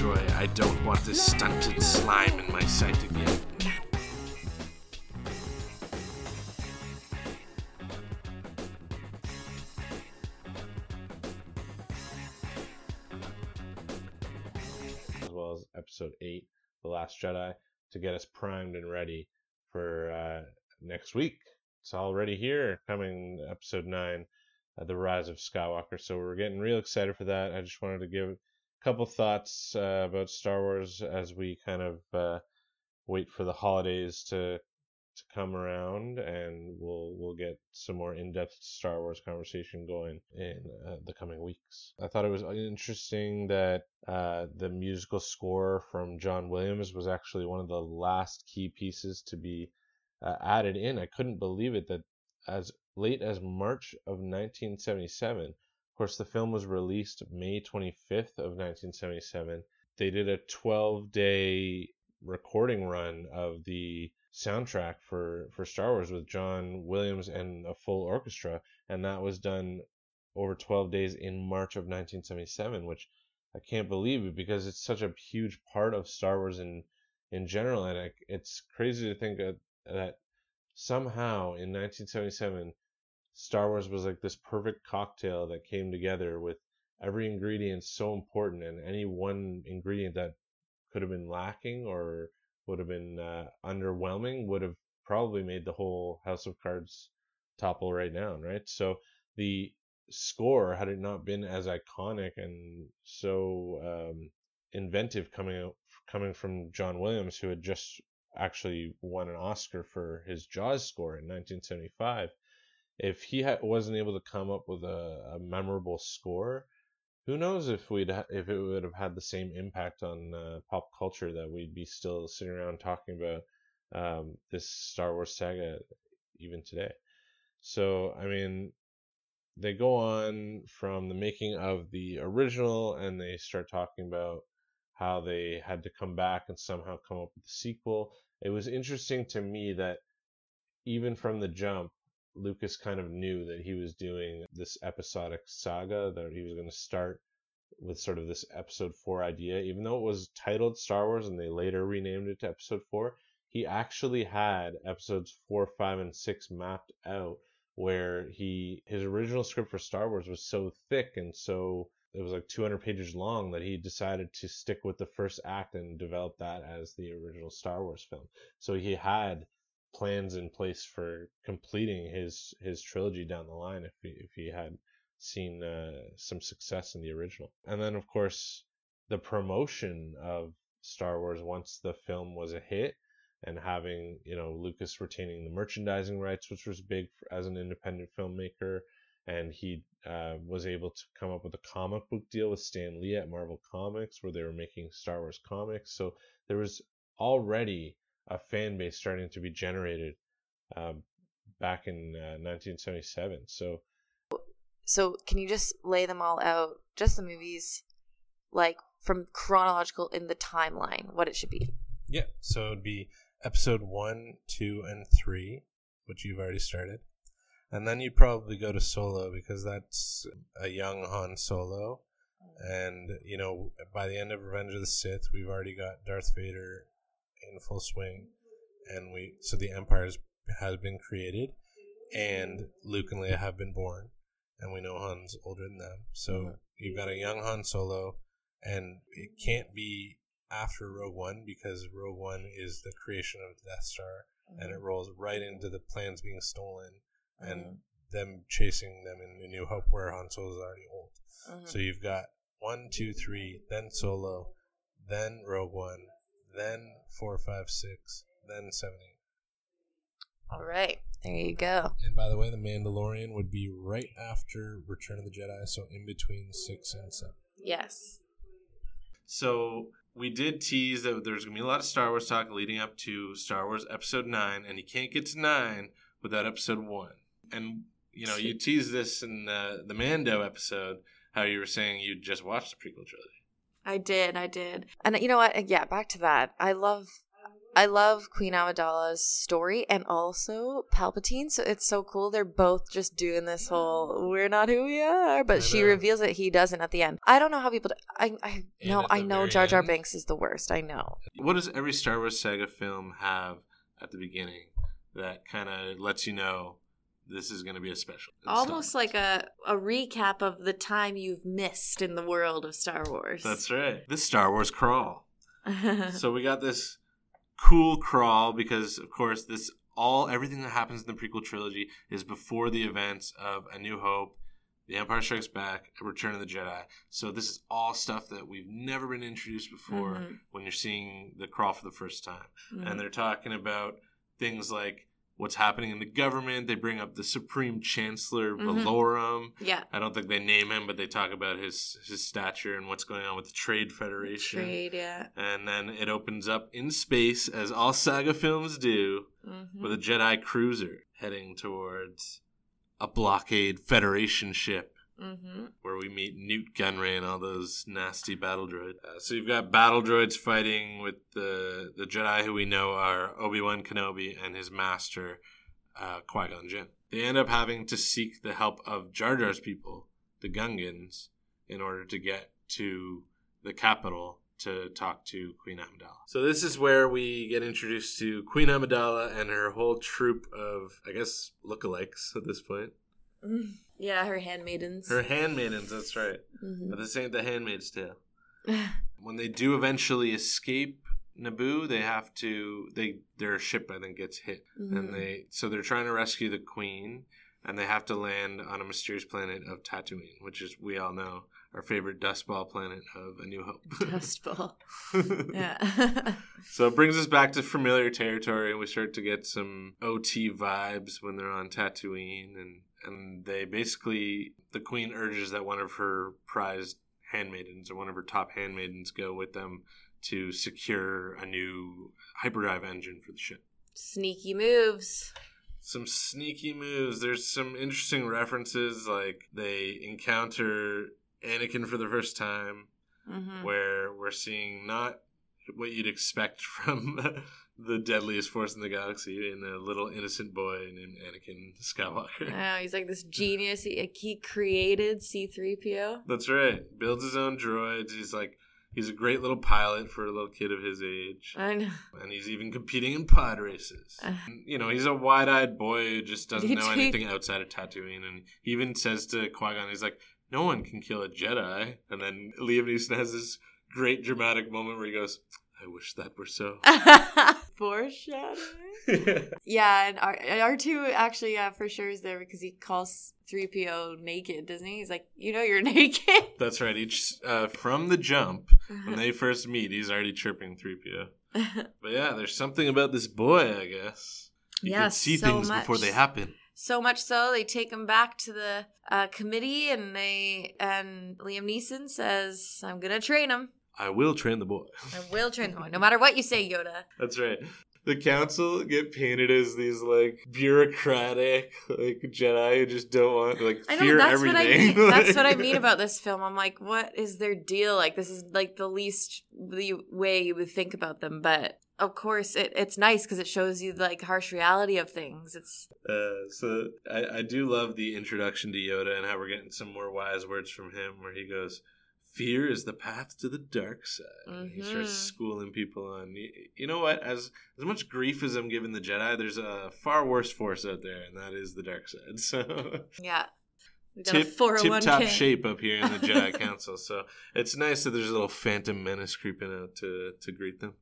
I don't want this stunted slime in my sight again. as well as episode 8 the last jedi to get us primed and ready for uh, next week. It's already here coming episode 9 uh, the rise of skywalker. So we're getting real excited for that. I just wanted to give couple thoughts uh, about star wars as we kind of uh, wait for the holidays to to come around and we'll we'll get some more in-depth Star Wars conversation going in uh, the coming weeks. I thought it was interesting that uh, the musical score from John Williams was actually one of the last key pieces to be uh, added in. I couldn't believe it that as late as March of 1977, of course the film was released May 25th of 1977. They did a 12-day recording run of the soundtrack for for Star Wars with John Williams and a full orchestra, and that was done over 12 days in March of 1977, which I can't believe because it's such a huge part of Star Wars in in general, and it's crazy to think that, that somehow in 1977 Star Wars was like this perfect cocktail that came together with every ingredient so important, and any one ingredient that could have been lacking or would have been uh, underwhelming would have probably made the whole House of Cards topple right down, right? So the score, had it not been as iconic and so um, inventive coming out coming from John Williams, who had just actually won an Oscar for his Jaws score in 1975, if he ha- wasn't able to come up with a, a memorable score, who knows if we'd ha- if it would have had the same impact on uh, pop culture that we'd be still sitting around talking about um, this Star Wars saga even today. So I mean, they go on from the making of the original and they start talking about how they had to come back and somehow come up with the sequel. It was interesting to me that even from the jump, Lucas kind of knew that he was doing this episodic saga, that he was going to start with sort of this episode 4 idea. Even though it was titled Star Wars and they later renamed it to episode 4, he actually had episodes 4, 5, and 6 mapped out where he his original script for Star Wars was so thick and so it was like 200 pages long that he decided to stick with the first act and develop that as the original Star Wars film. So he had plans in place for completing his his trilogy down the line if he, if he had seen uh, some success in the original. And then of course the promotion of Star Wars once the film was a hit and having you know Lucas retaining the merchandising rights, which was big for, as an independent filmmaker, and he uh, was able to come up with a comic book deal with Stan Lee at Marvel Comics, where they were making Star Wars comics. So there was already a fan base starting to be generated um, back in uh, 1977. So So can you just lay them all out, just the movies, like from chronological in the timeline, what it should be? Yeah, so it'd be episode one, two, and three, which you've already started. And then you'd probably go to Solo because that's a young Han Solo. And, you know, by the end of Revenge of the Sith, we've already got Darth Vader in full swing. And we, so the Empire has, has been created, and Luke and Leia have been born. And we know Han's older than them. So Mhm. you've got a young Han Solo, and it can't be after Rogue One because Rogue One is the creation of the Death Star, and it rolls right into the plans being stolen and them chasing them in A New Hope, where Han Solo is already old. So you've got one, two, three, then Solo, then Rogue One, then four, five, six, then seven, eight. All right, there you go. And by the way, The Mandalorian would be right after Return of the Jedi, so in between six and seven. Yes. So we did tease that there's gonna be a lot of Star Wars talk leading up to Star Wars Episode Nine, and you can't get to nine without Episode One. And you know, you teased this in uh, the Mando episode, how you were saying you just watched the prequel trilogy. I did, I did. And you know what? Yeah, back to that. I love I love Queen Amidala's story and also Palpatine. So it's so cool. They're both just doing this whole "we're not who we are," but she reveals it. He doesn't at the end. I don't know how people. I I And no. I know Jar Jar end? Binks is the worst. I know. What does every Star Wars saga film have at the beginning that kind of lets you know this is going to be a special? Almost like a a recap of the time you've missed in the world of Star Wars. That's right. The Star Wars crawl. so we got this cool crawl because, of course, this all everything that happens in the prequel trilogy is before the events of A New Hope, The Empire Strikes Back, and Return of the Jedi. So this is all stuff that we've never been introduced before Mhm. when you're seeing the crawl for the first time. Mhm. and they're talking about things like what's happening in the government. They bring up the Supreme Chancellor Mhm. Valorum. yeah. I don't think they name him, but they talk about his his stature and what's going on with the Trade Federation. Trade. Yeah. And then it opens up in space, as all saga films do, Mhm. with a Jedi cruiser heading towards a blockade Federation ship Mm-hmm. where we meet Nute Gunray and all those nasty battle droids. Uh, so you've got battle droids fighting with the the Jedi who we know are Obi Wan Kenobi and his master uh, Qui Gon Jinn. They end up having to seek the help of Jar Jar's people, the Gungans, in order to get to the capital to talk to Queen Amidala. So this is where we get introduced to Queen Amidala and her whole troop of, I guess, lookalikes at this point. Yeah, her handmaidens. Her handmaidens, that's right. Mhm. But this ain't the Handmaid's Tale. When they do eventually escape Naboo, they have to they their ship I think gets hit, Mhm. and they so they're trying to rescue the queen, and they have to land on a mysterious planet of Tatooine, which is we all know our favorite dust ball planet of A New Hope. Dust ball. Yeah. So it brings us back to familiar territory, and we start to get some OT vibes when they're on Tatooine, and and they basically the queen urges that one of her prized handmaidens or one of her top handmaidens go with them to secure a new hyperdrive engine for the ship. Sneaky moves. Some sneaky moves. There's some interesting references, like they encounter Anakin for the first time Mm-hmm. where we're seeing not what you'd expect from the deadliest force in the galaxy in a little innocent boy named Anakin Skywalker. Oh, he's like this genius. He, like, he created C3PO. That's right. Builds his own droids. He's like he's a great little pilot for a little kid of his age. I know. And he's even competing in pod races. Uh. you know, he's a wide-eyed boy who just doesn't know treat- anything outside of Tatooine. And he even says to Qui-Gon, he's like, no one can kill a Jedi. And then Liam Neeson has this great dramatic moment where he goes, I wish that were so. Foreshadowing. Yeah, and R two actually, yeah, for sure is there because he calls three PO naked, doesn't he? He's like, you know, you're naked. That's right. Each uh, from the jump when they first meet, he's already chirping three PO. But yeah, there's something about this boy. I guess you Yeah, can see so things before they happen. so much so they take him back to the uh, committee, and they and Liam Neeson says, "I'm gonna train him. I will train the boy. I will train the boy, no matter what you say, Yoda." That's right. The council get painted as these like bureaucratic like Jedi who just don't want like I fear know that's what I everything. mean. That's what I mean about this film. I'm like, what is their deal? Like, this is like the least the way you would think about them, but of course, it, it's nice because it shows you like harsh reality of things. It's Uh, so I, I do love the introduction to Yoda and how we're getting some more wise words from him where he goes, Fear is the path to the dark side. And He starts Mhm. schooling people on. You, know what? As as much grief as I'm giving the Jedi, there's a far worse force out there, and that is the dark side. So yeah. We got a tip, tip top shape up here in the Jedi Council. So it's nice that there's a little Phantom Menace creeping out to to greet them.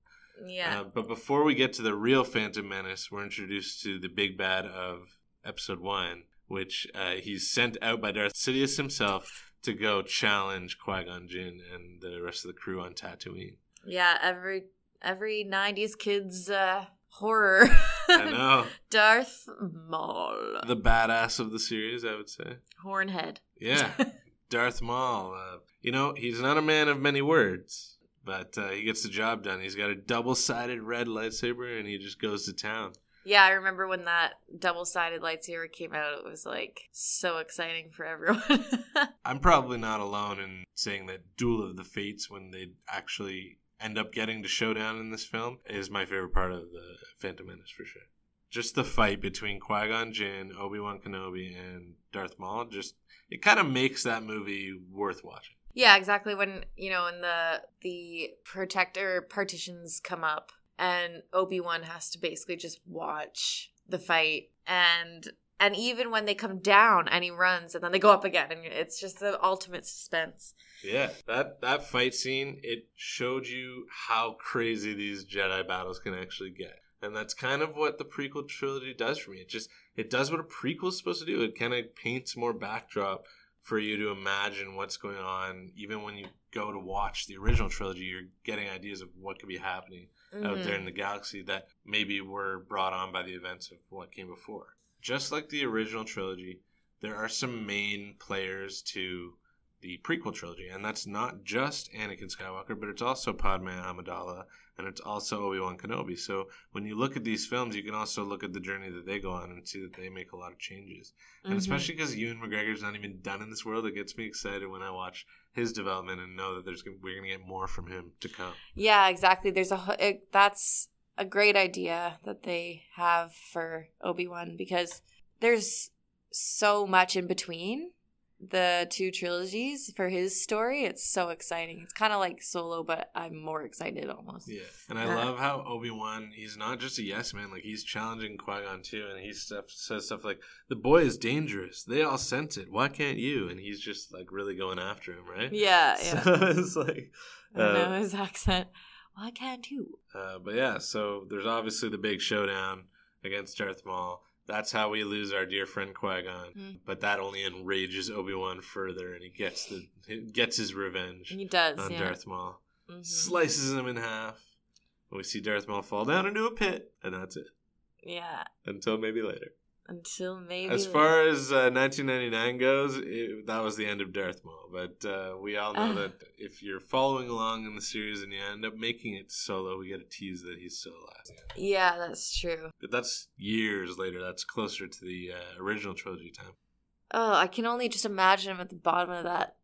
Yeah. Uh, but before we get to the real Phantom Menace, we're introduced to the big bad of Episode One, which uh, he's sent out by Darth Sidious himself to go challenge Qui Gon Jinn and the rest of the crew on Tatooine. yeah. Every every '90s kid's uh, horror. I know Darth Maul, the badass of the series, I would say. Hornhead. Yeah, Darth Maul. Uh, you know, he's not a man of many words, but uh, he gets the job done. He's got a double-sided red lightsaber, and he just goes to town. Yeah, I remember when that double-sided lightsaber came out. It was like so exciting for everyone. I'm probably not alone in saying that Duel of the Fates, when they actually end up getting to showdown in this film is my favorite part of the Phantom Menace for sure. Just the fight between Qui Gon Jinn, Obi Wan Kenobi, and Darth Maul. Just it kind of makes that movie worth watching. Yeah, exactly. When you know, when the the protector partitions come up, and Obi Wan has to basically just watch the fight, and and even when they come down and he runs, and then they go up again, and it's just the ultimate suspense. Yeah, that that fight scene it showed you how crazy these Jedi battles can actually get. And that's kind of what the prequel trilogy does for me. It just it does what a prequel is supposed to do. It kind of paints more backdrop for you to imagine what's going on. Even when you go to watch the original trilogy, you're getting ideas of what could be happening Mm-hmm. out there in the galaxy that maybe were brought on by the events of what came before. Just like the original trilogy, there are some main players to the prequel trilogy, and that's not just Anakin Skywalker, but it's also Padme Amidala, and it's also Obi Wan Kenobi. So when you look at these films, you can also look at the journey that they go on and see that they make a lot of changes. And Mhm. especially because Ewan McGregor's not even done in this world, it gets me excited when I watch his development and know that there's gonna, we're going to get more from him to come. Yeah, exactly. There's a it, that's a great idea that they have for Obi Wan because there's so much in between the two trilogies for his story. It's so exciting. It's kind of like Solo, but I'm more excited almost. Yeah, and I Uh, love how Obi Wan he's not just a yes man, like he's challenging Qui Gon too, and he stuff says stuff like, "The boy is dangerous. They all sense it. Why can't you?" And he's just like really going after him, right? Yeah, yeah. So it's like, I know uh, his accent. Why can't you? uh, but yeah, so there's obviously the big showdown against Darth Maul. That's how we lose our dear friend Qui Gon, Mm. but that only enrages Obi Wan further, and he gets the he gets his revenge He does. on yeah. Darth Maul. Mhm. slices him in half. And we see Darth Maul fall down into a pit, and that's it. Yeah. Until maybe later. Until maybe. As far as uh, 1999 goes, it, that was the end of Darth Maul. But uh, we all know Ah. that if you're following along in the series and you end up making it solo, we get a tease that he's still alive. Yeah, that's true. But that's years later. That's closer to the uh, original trilogy time. Oh, I can only just imagine him at the bottom of that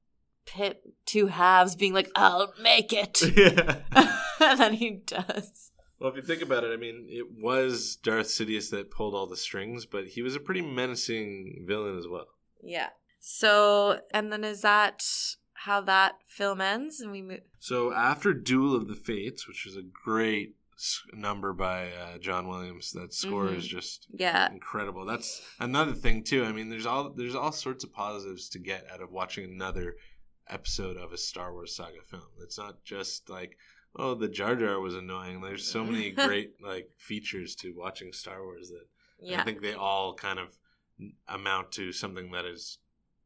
pit, two halves, being like, "I'll make it," yeah. and then he does. Well, if you think about it, I mean, it was Darth Sidious that pulled all the strings, but he was a pretty menacing villain as well. Yeah. So, and then is that how that film ends? And we move. So after Duel of the Fates, which is a great number by uh, John Williams, that score Mhm. is just Yeah. incredible. That's another thing too. I mean, there's all there's all sorts of positives to get out of watching another episode of a Star Wars saga film. It's not just like oh the Jar Jar was annoying. There's so many great like features to watching Star Wars that Yeah. I think they all kind of amount to something that is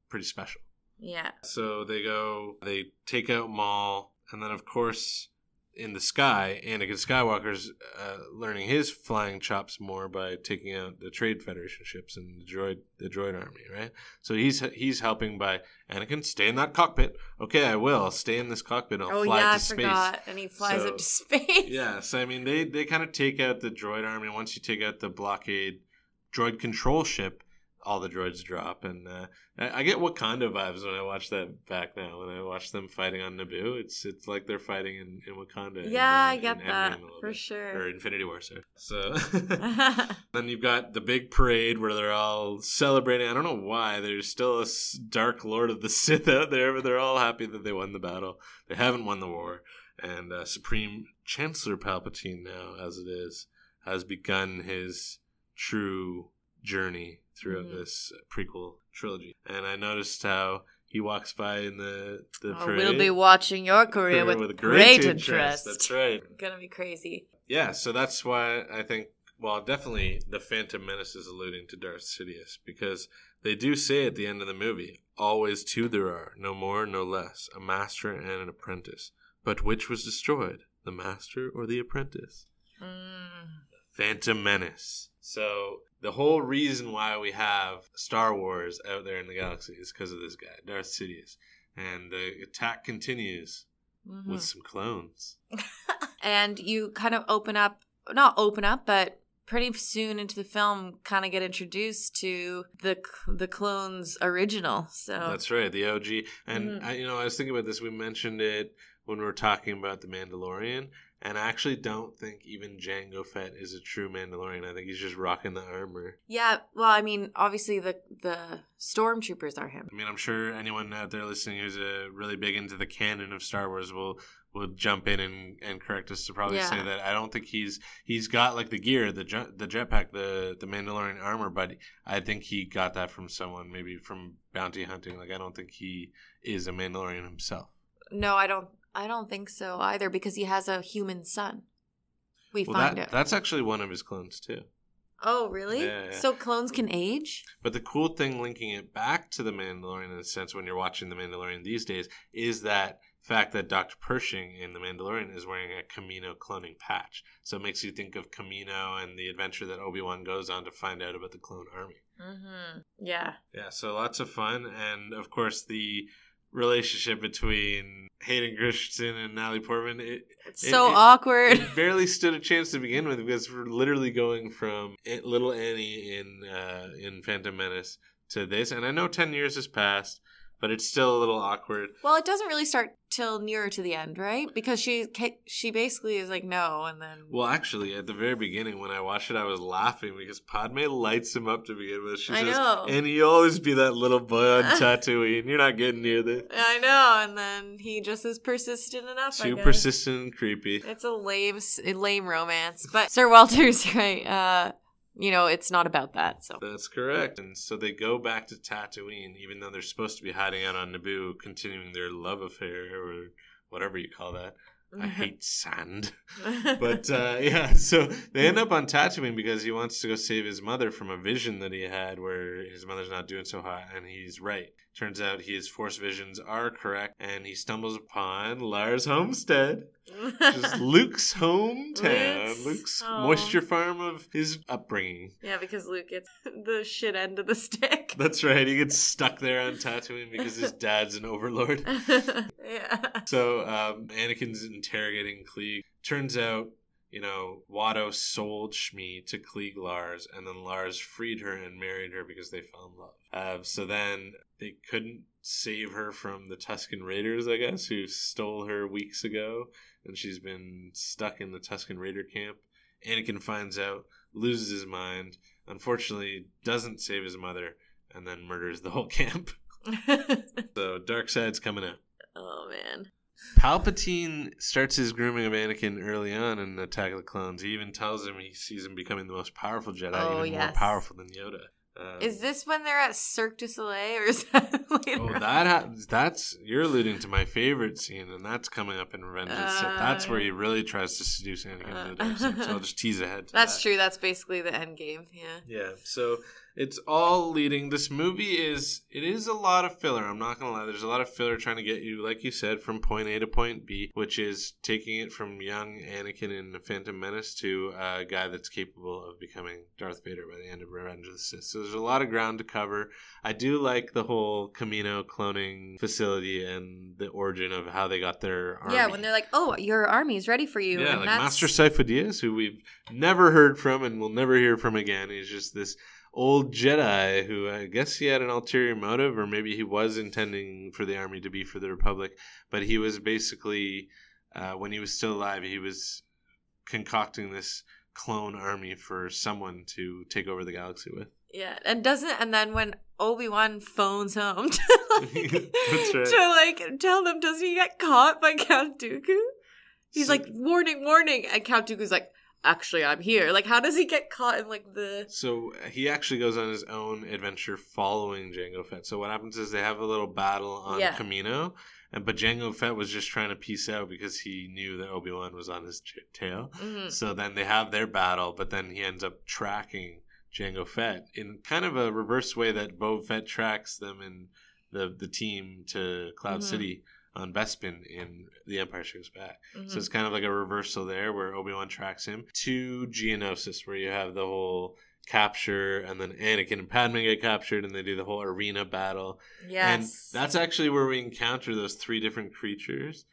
pretty special. Yeah. So they go, they take out Maul, and then of course, in the sky, Anakin Skywalker's uh, learning his flying chops more by taking out the Trade Federation ships and the droid, the droid army, right? So he's he's helping by Anakin stay in that cockpit. Okay, I will I'll stay in this cockpit. I'll oh fly yeah, to I space. forgot. And he flies So- up to space. Yeah, so I mean, they they kind of take out the droid army. Once you take out the blockade droid control ship, all the droids drop, and uh, I, I get Wakanda vibes when I watch that back now. When I watch them fighting on Naboo, it's it's like they're fighting in, in Wakanda. in, Yeah, uh, I get that for bit. or. Infinity War, sorry. So then you've got the big parade where they're all celebrating. I don't know why. There's still a Dark Lord of the Sith out there, but they're all happy that they won the battle. They haven't won the war. And uh, Supreme Chancellor Palpatine, now as it is, has begun his true journey throughout Mhm. this prequel trilogy. And I noticed how he walks by in the, the Oh, parade. we'll be watching your career with, great, interest. That's right. Gonna be crazy. Yeah, so that's why I think, well, definitely the Phantom Menace is alluding to Darth Sidious because they do say at the end of the movie, always two there are, no more, no less, a master and an apprentice. But which was destroyed, the master or the apprentice? Mm. Phantom Menace. So the whole reason why we have Star Wars out there in the galaxy is because of this guy, Darth Sidious. And the attack continues Mhm. with some clones. and you kind of open up not open up but pretty soon into the film kind of get introduced to the the clones original so That's right, the OG. And Mhm. I, you know, I was thinking about this. We mentioned it when we were talking about the Mandalorian. And I actually don't think even Jango Fett is a true Mandalorian. I think he's just rocking the armor. Yeah, well, I mean, obviously the the stormtroopers are him. I mean, I'm sure anyone out there listening who's uh, really big into the canon of Star Wars will will jump in and, and correct us to probably Yeah. say that I don't think he's he's got like the gear, the jet, the jetpack, the the Mandalorian armor, but I think he got that from someone, maybe from bounty hunting. Like I don't think he is a Mandalorian himself. No, I don't. I don't think so either because he has a human son. We Well, find that, out. that's actually one of his clones too. Oh, really? Yeah, yeah. So clones can age? But the cool thing linking it back to the Mandalorian in a sense when you're watching the Mandalorian these days is that fact that Dr. Pershing in the Mandalorian is wearing a Kamino cloning patch. So it makes you think of Kamino and the adventure that Obi-Wan goes on to find out about the clone army. Mm-hmm. Yeah. Yeah, so lots of fun and of course the relationship between Hayden Christensen and Natalie Portman it, It's It- so it- awkward. it barely stood a chance to begin with because we're literally going from little Annie in uh, in Phantom Menace to this, and I know ten years has passed, but it's still a little awkward. well, it doesn't really start till nearer to the end, right? Because she she basically is like no, and then Well, actually, at the very beginning when I watched it, I was laughing because Padme lights him up to begin with. She I says, know. "And you always be that little boy on Tatooine. You're not getting near this. I know, and then he just is persistent enough. I Too persistent and creepy." It's a lame, lame romance, but Sir Walter's right. Uh, you know, it's not about that. So That's correct. And so they go back to Tatooine, even though they're supposed to be hiding out on Naboo, continuing their love affair or whatever you call that. I hate sand. But uh, yeah, so they end up on Tatooine because he wants to go save his mother from a vision that he had where his mother's not doing so hot, and he's right. Turns out his force visions are correct, and he stumbles upon Lars Homestead, which is Luke's hometown, Luke's Luke's home. moisture farm of his upbringing. yeah, because Luke gets the shit end of the stick. That's right. He gets stuck there on Tatooine because his dad's an overlord. yeah. So um, Anakin's interrogating Cliegg. Turns out, you know, Watto sold Shmi to Cliegg Lars, and then Lars freed her and married her because they fell in love. Uh, so then they couldn't save her from the Tusken Raiders, I guess, who stole her weeks ago, and she's been stuck in the Tusken Raider camp. Anakin finds out, loses his mind, unfortunately, doesn't save his mother, and then murders the whole camp. So dark side's coming out. oh man. Palpatine starts his grooming of Anakin early on in Attack of the Clones. He even tells him he sees him becoming the most powerful Jedi, Oh, even yes. more powerful than Yoda. Um, Is this when they're at Cirque du Soleil, or is that later? Oh, that ha- that's you're alluding to my favorite scene, and that's coming up in Revenge of the Sith. That's where he really tries to seduce Anakin to the dark side. So I'll just tease ahead. To That's that. true. That's basically the end game. Yeah. Yeah, so it's all leading. This movie is it is a lot of filler. I'm not gonna lie. There's a lot of filler trying to get you, like you said, from point A to point B, which is taking it from young Anakin in the Phantom Menace to a guy that's capable of becoming Darth Vader by the end of Revenge of the Sith. So there's a lot of ground to cover. I do like the whole Kamino cloning facility and the origin of how they got their army. Yeah, when they're like, "Oh, your army is ready for you," Yeah, and like that's Master Sifo-Dyas, who we've never heard from and will never hear from again. He's just this old Jedi who I guess he had an ulterior motive, or maybe he was intending for the army to be for the Republic, but he was basically, uh, when he was still alive, he was concocting this clone army for someone to take over the galaxy with. Yeah, and doesn't and then when Obi Wan phones home to like, right. to like tell them, does he get caught by Count Dooku? He's So- like, warning, warning, and Count Dooku's like, actually, I'm here. Like, how does he get caught in like the? So he actually goes on his own adventure following Jango Fett. So what happens is they have a little battle on Yeah. Kamino, and but Jango Fett was just trying to peace out because he knew that Obi Wan was on his tail. Mhm. So then they have their battle, but then he ends up tracking Jango Fett in kind of a reverse way that Boba Fett tracks them in the the team to Cloud Mhm. City on Bespin in The Empire Strikes Back. Mhm. So it's kind of like a reversal there where Obi Wan tracks him to Geonosis, where you have the whole capture and then Anakin and Padme get captured and they do the whole arena battle. yes, And that's actually where we encounter those three different creatures.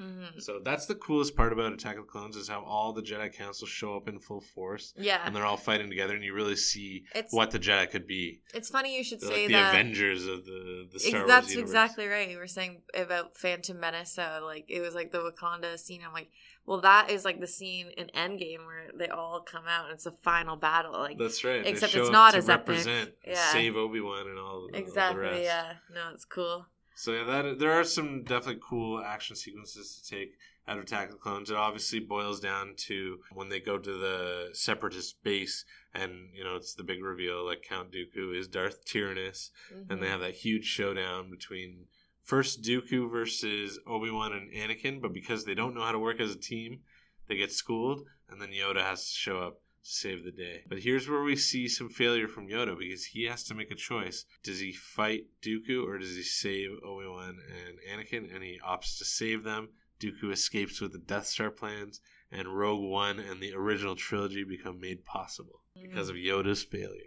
Hmm So that's the coolest part about Attack of the Clones is how all the Jedi Council show up in full force Yeah, and they're all fighting together, and you really see it's what the Jedi could be. it's funny you should They're say like the that. Avengers of the the Ex- Star Wars That's universe. exactly right. You were saying about Phantom Menace, so like it was like the Wakanda scene. I'm like, well, that is like the scene in Endgame where they all come out and it's a final battle. Like That's right. Except it's not as epic. Yeah. save Obi Wan and all, all the exactly, rest. yeah. No, it's cool. So yeah, that there are some definitely cool action sequences to take out of Attack of the Clones. It obviously boils down to when they go to the Separatist base, and you know it's the big reveal like Count Dooku is Darth Tyrannus, and they Mhm. have that huge showdown between first Dooku versus Obi Wan and Anakin, but because they don't know how to work as a team, they get schooled, and then Yoda has to show up save the day. But here's where we see some failure from Yoda because he has to make a choice. Does he fight Dooku or does he save Obi Wan and Anakin? And he opts to save them. Dooku escapes with the Death Star plans, and Rogue One and the original trilogy become made possible because of Yoda's failure.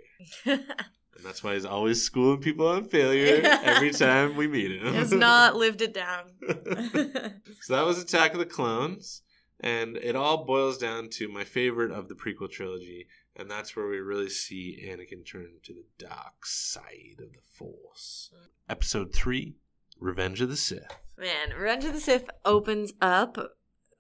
And that's why he's always schooling people on failure every time we meet him. has not lived it down. so that was Attack of the Clones. And it all boils down to my favorite of the prequel trilogy. And that's where we really see Anakin turn to the dark side of the Force. Episode 3 Revenge of the Sith. Man, Revenge of the Sith opens up,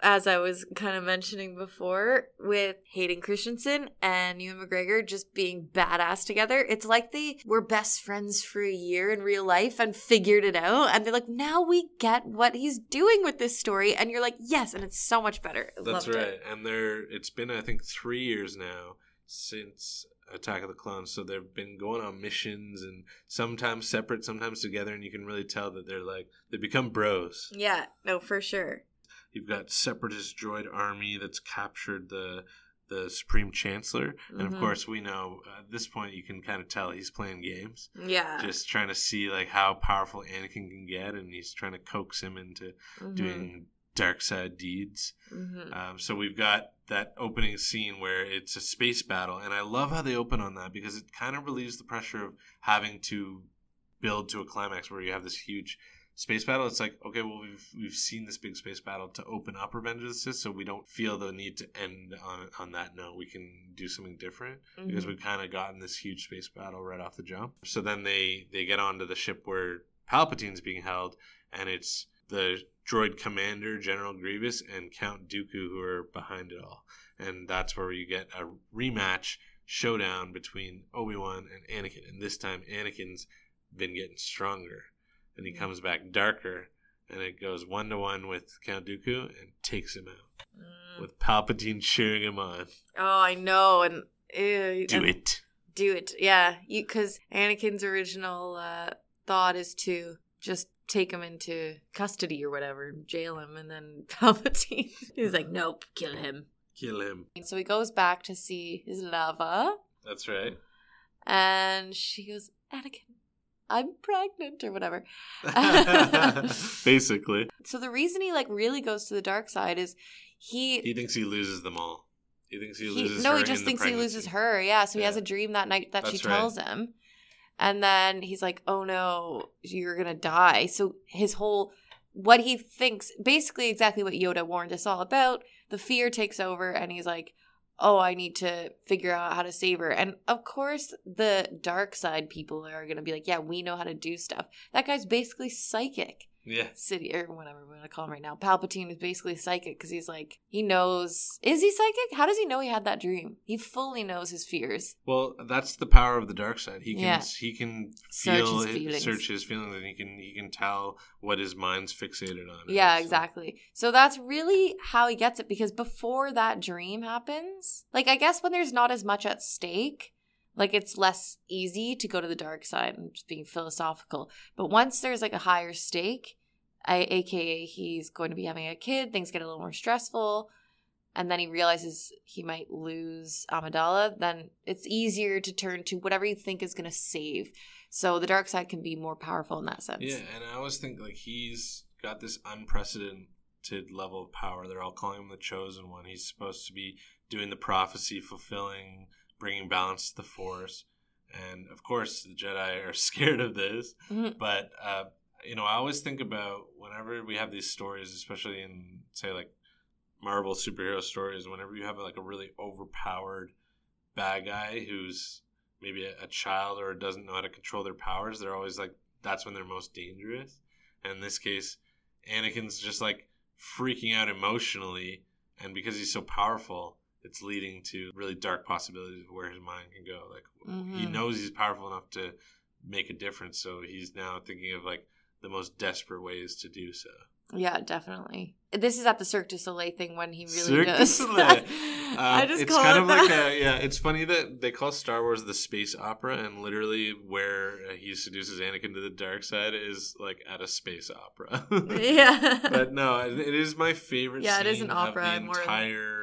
as I was kind of mentioning before, with Hayden Christensen and Ewan McGregor just being badass together. It's like they were best friends for a year in real life and figured it out. And they're like, now we get what he's doing with this story. And you're like, yes, and it's so much better. That's right. it. And there, it's been, I think, three years now since Attack of the Clones. So they've been going on missions and sometimes separate, sometimes together. And you can really tell that they're like, they become bros. Yeah, no, for sure. You've got separatist droid army that's captured the the supreme chancellor, and of Mhm. course we know at this point you can kind of tell he's playing games, Yeah. just trying to see like how powerful Anakin can get, and he's trying to coax him into Mhm. doing dark side deeds. Mhm. Um, so we've got that opening scene where it's a space battle, and I love how they open on that because it kind of relieves the pressure of having to build to a climax where you have this huge space battle. It's like okay, well we've we've seen this big space battle to open up Revenge of the Sith, so we don't feel the need to end on on that note. We can do something different because Mhm. we've kind of gotten this huge space battle right off the jump. So then they they get onto the ship where Palpatine's being held, and it's the droid commander General Grievous and Count Dooku who are behind it all, and that's where you get a rematch showdown between Obi Wan and Anakin, and this time Anakin's been getting stronger, and he comes back darker. And it goes one to one with Count Dooku and takes him out Mm. with Palpatine cheering him on. Oh, I know, and ew, Do and- it. do it. Yeah, because Anakin's original uh, thought is to just take him into custody or whatever, jail him, and then Palpatine is like, "Nope, kill him." Kill him. And So he goes back to see his lover. That's right. and she goes, "Anakin, I'm pregnant," or whatever. Basically, So the reason he like really goes to the dark side is he. he thinks he loses them all. He thinks he he- loses. no, her he just in thinks he loses her. Yeah, so he has a dream that night that she That's right. tells him, and then he's like, "Oh no, you're gonna die." So his whole what he thinks, basically exactly what Yoda warned us all about. The fear takes over, and he's like, "Oh, I need to figure out how to save her." And of course, the dark side people are gonna be like, "Yeah, we know how to do stuff." That guy's basically psychic Yeah. city or whatever we're gonna call him right now. Palpatine is basically psychic because he's like he knows. Is he psychic? How does he know he had that dream? He fully knows his fears. Well, that's the power of the dark side. He can Yeah. he can Search feel his his- feelings. search his feelings, and he can he can tell what his mind's fixated on. Yeah, So- exactly. So that's really how he gets it because before that dream happens, like I guess when there's not as much at stake, like it's less easy to go to the dark side and just being philosophical. But once there's like a higher stake, I, aka he's going to be having a kid, things get a little more stressful, and then he realizes he might lose Amidala, then it's easier to turn to whatever you think is going to save. So the dark side can be more powerful in that sense. Yeah, and I always think like he's got this unprecedented level of power. They're all calling him the chosen one. He's supposed to be doing the prophecy, fulfilling, bringing balance to the force. And of course, the Jedi are scared of this. Mhm. But uh, you know, I always think about whenever we have these stories, especially in say like Marvel superhero stories, whenever you have like a really overpowered bad guy who's maybe a, a child or doesn't know how to control their powers, they're always like that's when they're most dangerous. And in this case, Anakin's just like freaking out emotionally, and because he's so powerful, it's leading to really dark possibilities of where his mind can go. Like he Mhm. knows he's powerful enough to make a difference, so he's now thinking of like the most desperate ways to do so. Yeah, definitely. This is at the Cirque du Soleil thing when he really Cirque du does. Soleil. I Um, just it's call kind it of like that. a yeah. It's funny that they call Star Wars the space opera, and literally where uh, he seduces Anakin to the dark side is like at a space opera. yeah. but no, it is my favorite. Yeah, it is an opera the more entire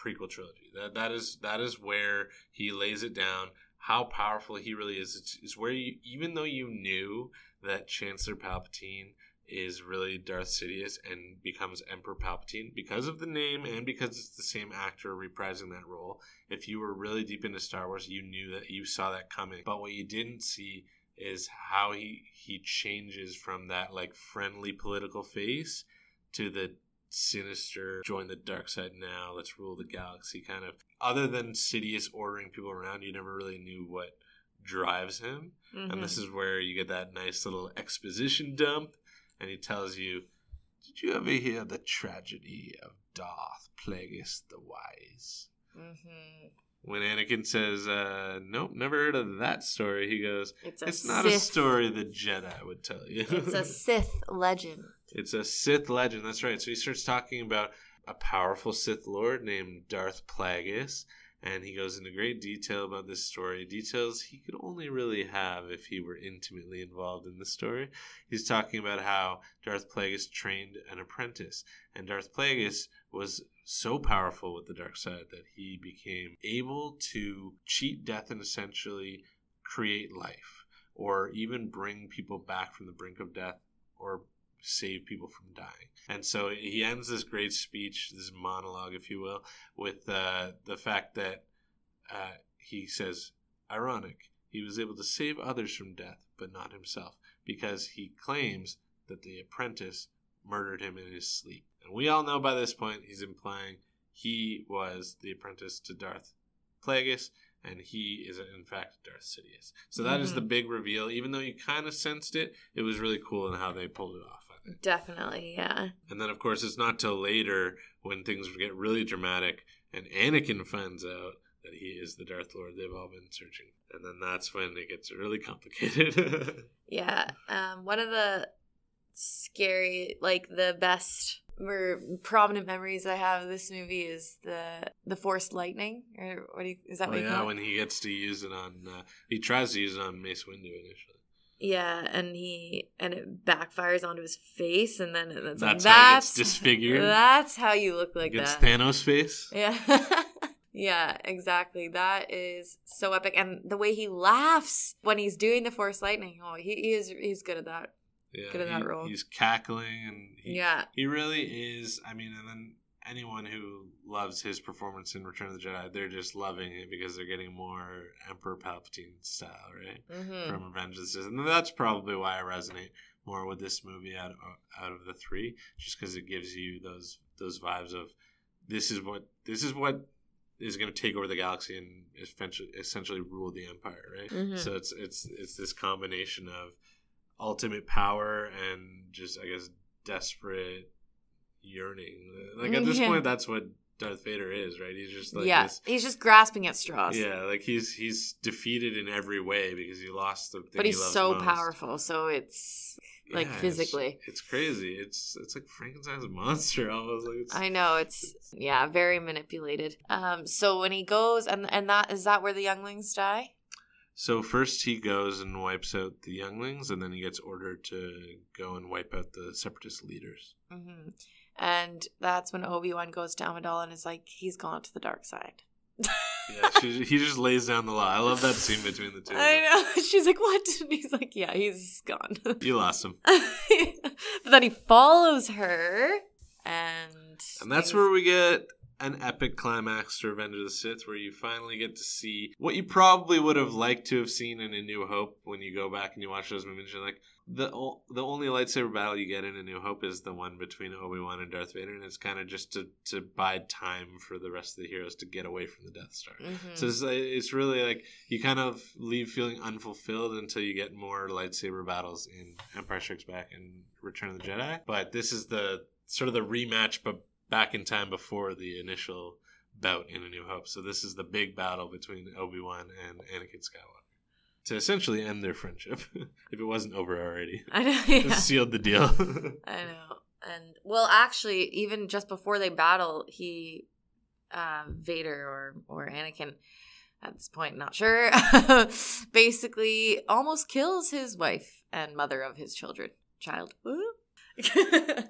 prequel trilogy. That that is that is where he lays it down. How powerful he really is. It's, it's where you, even though you knew that Chancellor Palpatine is really Darth Sidious and becomes Emperor Palpatine because of the name and because it's the same actor reprising that role. If you were really deep into Star Wars, you knew that you saw that coming. But what you didn't see is how he he changes from that like friendly political face to the sinister join the dark side now let's rule the galaxy kind of other than sidious ordering people around you never really knew what drives him Mhm. and this is where you get that nice little exposition dump and he tells you did you ever hear the tragedy of darth plagueis the wise Mhm. when anakin says uh nope never heard of that story he goes It's a it's not a story the jedi would tell you It's a Sith legend. It's a Sith legend. That's right. So he starts talking about a powerful Sith Lord named Darth Plagueis, and he goes into great detail about this story. Details he could only really have if he were intimately involved in the story. He's talking about how Darth Plagueis trained an apprentice, and Darth Plagueis was so powerful with the dark side that he became able to cheat death and essentially create life, or even bring people back from the brink of death, or save people from dying. And so he ends this great speech, this monologue, if you will, with uh, the fact that uh, he says, ironic, he was able to save others from death, but not himself, because he claims that the apprentice murdered him in his sleep. And we all know by this point he's implying he was the apprentice to Darth Plagueis, and he is in fact Darth Sidious. So that is Mhm. the big reveal. Even though you kind of sensed it, it was really cool in how they pulled it off. Definitely, yeah. And then, of course, it's not till later when things get really dramatic and Anakin finds out that he is the Darth Lord they've all been searching. And then that's when it gets really complicated. Yeah. Um, one of the scary, like the best or prominent memories I have of this movie is the the forced lightning. Or what do you, is that oh, what you yeah, when he gets to use it on, uh, he tries to use it on Mace Windu initially. Yeah, and he and it backfires onto his face, and then it's like That's how he gets that's disfigured. That's how you look like Gets that. Thanos' face. Yeah. yeah, exactly. That is so epic. And the way he laughs when he's doing the force lightning, oh, he, he is he's good at that. Yeah, Good at that role. He's cackling and he, yeah. he really is. I mean, and then anyone who loves his performance in Return of the Jedi, they're just loving it because they're getting more Emperor Palpatine style, right? hmm From Revenge of the Sith, and that's probably why I resonate more with this movie out of, out of the three, just because it gives you those those vibes of this is what this is what is going to take over the galaxy and essentially essentially rule the empire, right? Mhm. So it's it's it's this combination of ultimate power and just I guess desperate yearning. Like at this Yeah. point, that's what Darth Vader is, right? He's just like yeah. this. He's just grasping at straws. Yeah, like he's he's defeated in every way because he lost the thing But he he's loves so most. powerful, so it's like, it's- physically. It's, crazy. It's it's like Frankenstein's monster almost. Like it's, I know it's yeah, very manipulated. Um so when he goes and and that is that where the younglings die? So first he goes and wipes out the younglings, and then he gets ordered to go and wipe out the separatist leaders. hmm And that's when Obi Wan goes to Amidala and is like, he's gone to the dark side. Yeah, she, he just lays down the law. I love that scene between the two. I know. She's like, what? And he's like, yeah, he's gone. You lost him, but then he follows her, and and that's things- where we get an epic climax to Revenge of the Sith where you finally get to see what you probably would have liked to have seen in A New Hope when you go back and you watch those movies. And you're like, the o- the only lightsaber battle you get in A New Hope is the one between Obi Wan and Darth Vader, and it's kind of just to, to bide time for the rest of the heroes to get away from the Death Star. Mhm. So it's, it's really like you kind of leave feeling unfulfilled until you get more lightsaber battles in Empire Strikes Back and Return of the Jedi. But this is the sort of the rematch, but back in time before the initial bout in A New Hope. So this is the big battle between Obi Wan and Anakin Skywalker to essentially end their friendship. if it wasn't over already, I know. Yeah. sealed the deal. I know. And well, actually, even just before they battle, he, uh, Vader or or Anakin, at this point, not sure, basically almost kills his wife and mother of his children, child.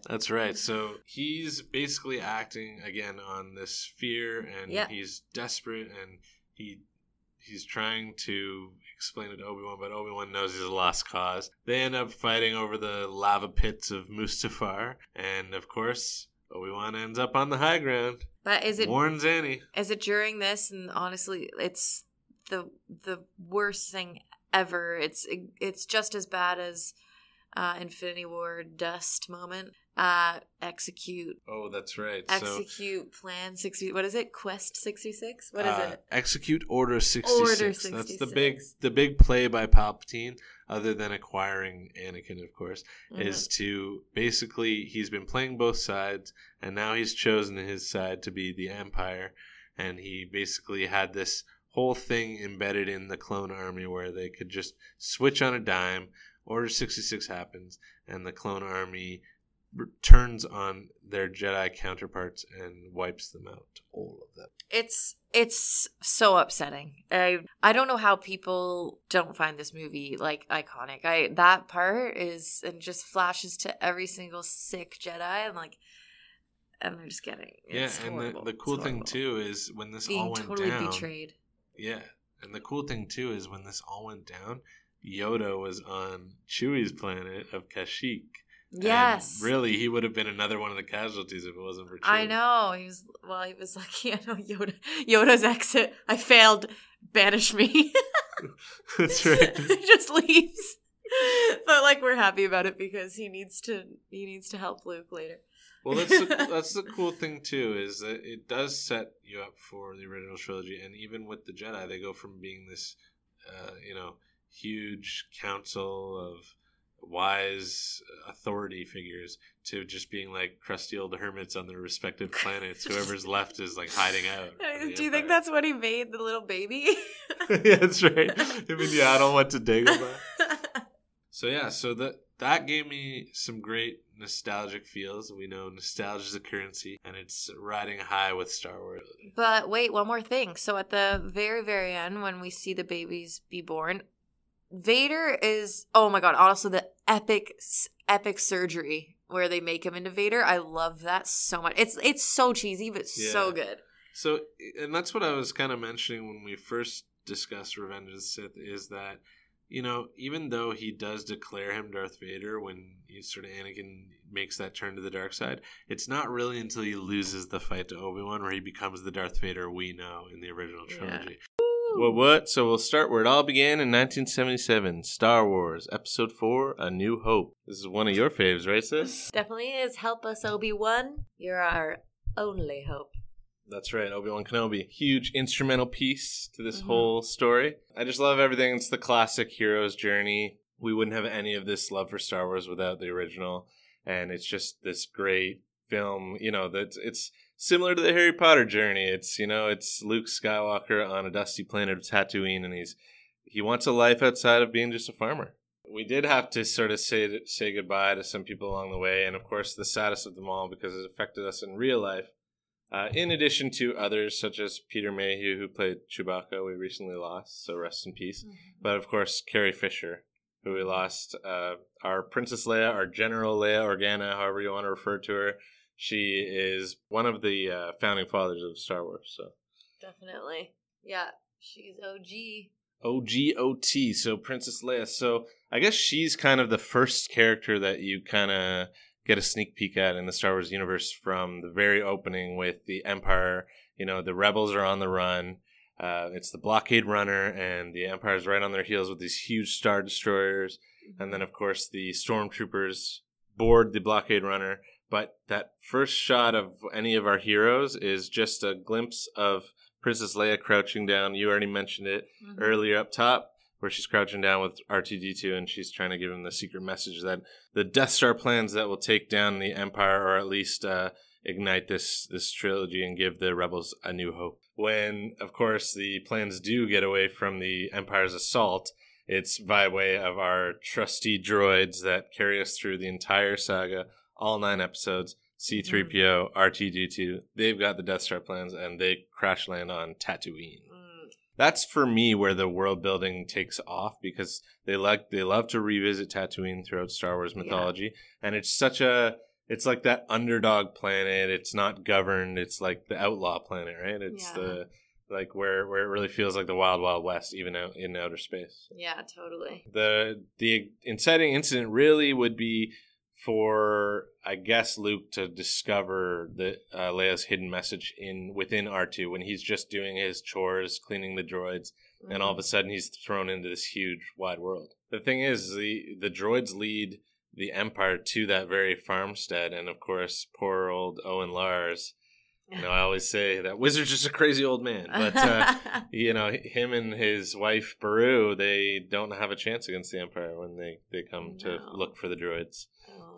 That's right. So he's basically acting again on this fear, and Yeah. he's desperate, and he he's trying to explain it to Obi Wan, but Obi Wan knows he's a lost cause. They end up fighting over the lava pits of Mustafar, and of course, Obi Wan ends up on the high ground. but is it warns Annie. is it during this? And honestly, it's the the worst thing ever. It's it's just as bad as uh, Infinity War dust moment. Uh, execute Oh, that's right. So execute plan 60 what is it quest 66 what is uh, it Execute Order sixty six. That's the big the big play by Palpatine, other than acquiring Anakin, of course. Mhm. is to basically he's been playing both sides and now he's chosen his side to be the empire and he basically had this whole thing embedded in the clone army where they could just switch on a dime order 66 happens and the clone army turns on their jedi counterparts and wipes them out all of them. It's it's so upsetting. I i don't know how people don't find this movie like iconic. I that part is and just flashes to every single sick jedi and like and they're just getting it's yeah and the, the cool thing too is when this all went totally down betrayed. Yeah, and the cool thing too is when this all went down, Yoda was on Chewie's planet of Kashyyyk. And yes really, he would have been another one of the casualties if it wasn't for. I know. He was well. He was lucky. I know Yoda. Yoda's exit. I failed. Banish me. That's right. he just leaves. But like we're happy about it because he needs to. He needs to help Luke later. Well, that's the, that's the cool thing too is that it does set you up for the original trilogy, and even with the Jedi, they go from being this, uh, you know, huge council of wise authority figures to just being like crusty old hermits on their respective planets. Whoever's left is like hiding out. Uh, do you think that's what he made the little baby? yeah, that's right. Him and Yaddle went to Dagobah. So yeah, so that that gave me some great nostalgic feels. We know nostalgia is a currency, and it's riding high with Star Wars. But wait, one more thing. So at the very, very end, when we see the babies be born, Vader is oh my god! Also, the epic, epic surgery where they make him into Vader. I love that so much. It's it's so cheesy, but so good. So, and that's what I was kind of mentioning when we first discussed Revenge of the Sith is that, you know, even though he does declare him Darth Vader when he sort of Anakin makes that turn to the dark side, it's not really until he loses the fight to Obi Wan where he becomes the Darth Vader we know in the original Yeah. Trilogy. What, what? So we'll start where it all began in 1977 Star Wars, Episode 4 A New Hope. This is one of your faves, right, sis? Definitely is. Help us, Obi Wan. You're our only hope. That's right, Obi Wan Kenobi. Huge instrumental piece to this Mhm. whole story. I just love everything. It's the classic hero's journey. We wouldn't have any of this love for Star Wars without the original. And it's just this great film, you know, that it's similar to the Harry Potter journey. It's, you know, it's Luke Skywalker on a dusty planet of Tatooine and he's he wants a life outside of being just a farmer. We did have to sort of say say goodbye to some people along the way, and of course, the saddest of them all because it affected us in real life. Uh, in addition to others such as Peter Mayhew, who played Chewbacca, we recently lost, so rest in peace. But of course, Carrie Fisher, who we lost, uh, our Princess Leia, our General Leia Organa, however you want to refer to her. She is one of the uh, founding fathers of Star Wars. So Definitely. Yeah, she's OG. OGOT, so Princess Leia. So I guess she's kind of the first character that you kind of get a sneak peek at in the Star Wars universe from the very opening with the Empire. You know, the rebels are on the run. Uh, it's the blockade runner, and the Empire's right on their heels with these huge star destroyers. And then, of course, the stormtroopers board the blockade runner. But that first shot of any of our heroes is just a glimpse of Princess Leia crouching down. You already mentioned it Mhm. earlier up top, where she's crouching down with R2D2 and she's trying to give him the secret message that the Death Star plans that will take down the Empire or at least uh, ignite this this trilogy and give the rebels a new hope. When, of course, the plans do get away from the Empire's assault, it's by way of our trusty droids that carry us through the entire saga, all nine episodes. C3PO, R2D2, they've got the Death Star plans and they crash land on Tatooine Mm, that's for me where the world building takes off because they like they love to revisit Tatooine throughout Star Wars Yeah. mythology, and it's such a it's like that underdog planet. It's not governed. It's like the outlaw planet, right? It's Yeah. the like where where it really feels like the wild wild west, even out in outer space. yeah, totally. The the inciting incident really would be for I guess Luke to discover the uh, Leia's hidden message in within R two when he's just doing his chores, cleaning the droids, and all of a sudden he's thrown into this huge wide world. The thing is, the the droids lead the Empire to that very farmstead, and of course, poor old Owen Lars. You know, I always say that wizard's just a crazy old man, but. Uh, you know him and his wife Beru they don't have a chance against the empire when they they come to look for the droids.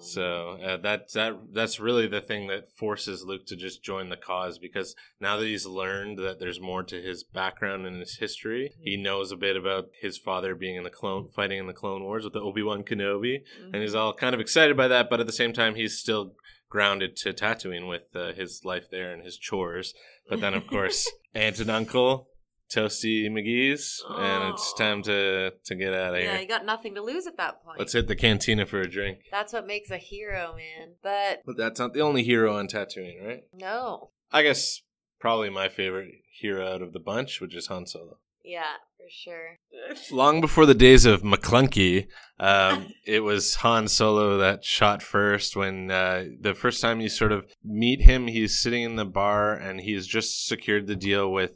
So uh, that that that's really the thing that forces luke to just join the cause because now that he's learned that there's more to his background and his history he knows a bit about his father being in the clone fighting in the clone wars with the obi-wan kenobi and he's all kind of excited by that but at the same time he's still grounded to Tatooine with uh, his life there and his chores. But then of course aunt and uncle toasty mcgee's and it's Oh. time to to get out of yeah, here Yeah, you got nothing to lose at that point. let's hit the cantina for a drink That's what makes a hero, man. But but that's not the only hero on Tatooine right no. I guess probably my favorite hero out of the bunch, which is Han Solo. Yeah, for sure. Long before the days of Maclunkey, um, it was Han Solo that shot first. When uh, the first time you sort of meet him, he's sitting in the bar and he's just secured the deal with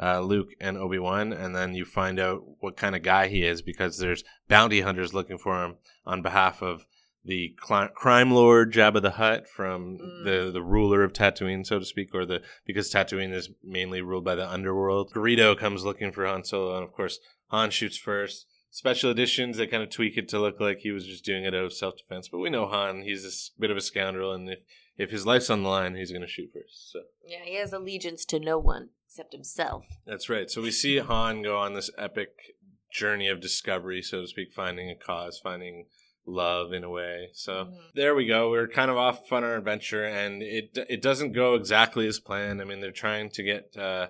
uh, Luke and Obi Wan, and then you find out what kind of guy he is because there's bounty hunters looking for him on behalf of the cli- crime lord Jabba the Hutt from Mm. the the ruler of Tatooine, so to speak, or the because Tatooine is mainly ruled by the underworld. Greedo comes looking for Han Solo, and of course Han shoots first. Special editions they kind of tweak it to look like he was just doing it out of self defense, but we know Han he's a bit of a scoundrel, and if if his life's on the line, he's going to shoot first. So Yeah, he has allegiance to no one except himself. that's right. So we see Han go on this epic journey of discovery, so to speak, finding a cause, finding love in a way. So Mhm. there we go. We're kind of off on our adventure, and it it doesn't go exactly as planned. I mean, they're trying to get uh,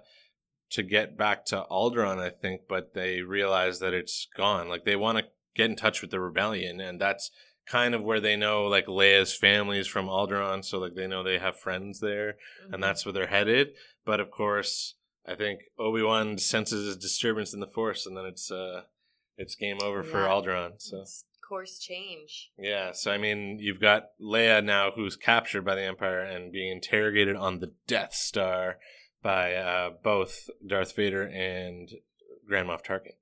to get back to Alderaan, I think, but they realize that it's gone. Like they want to get in touch with the rebellion, and that's kind of where they know like Leia's family is from Alderaan, so like they know they have friends there Mm-hmm. and that's where they're headed. But of course, I think Obi Wan senses a disturbance in the Force, and then it's uh, it's game over for Yeah. Alderaan. So It's course change. yeah, so I mean, you've got Leia now, who's captured by the Empire and being interrogated on the Death Star by uh, both Darth Vader and Grand Moff Tarkin.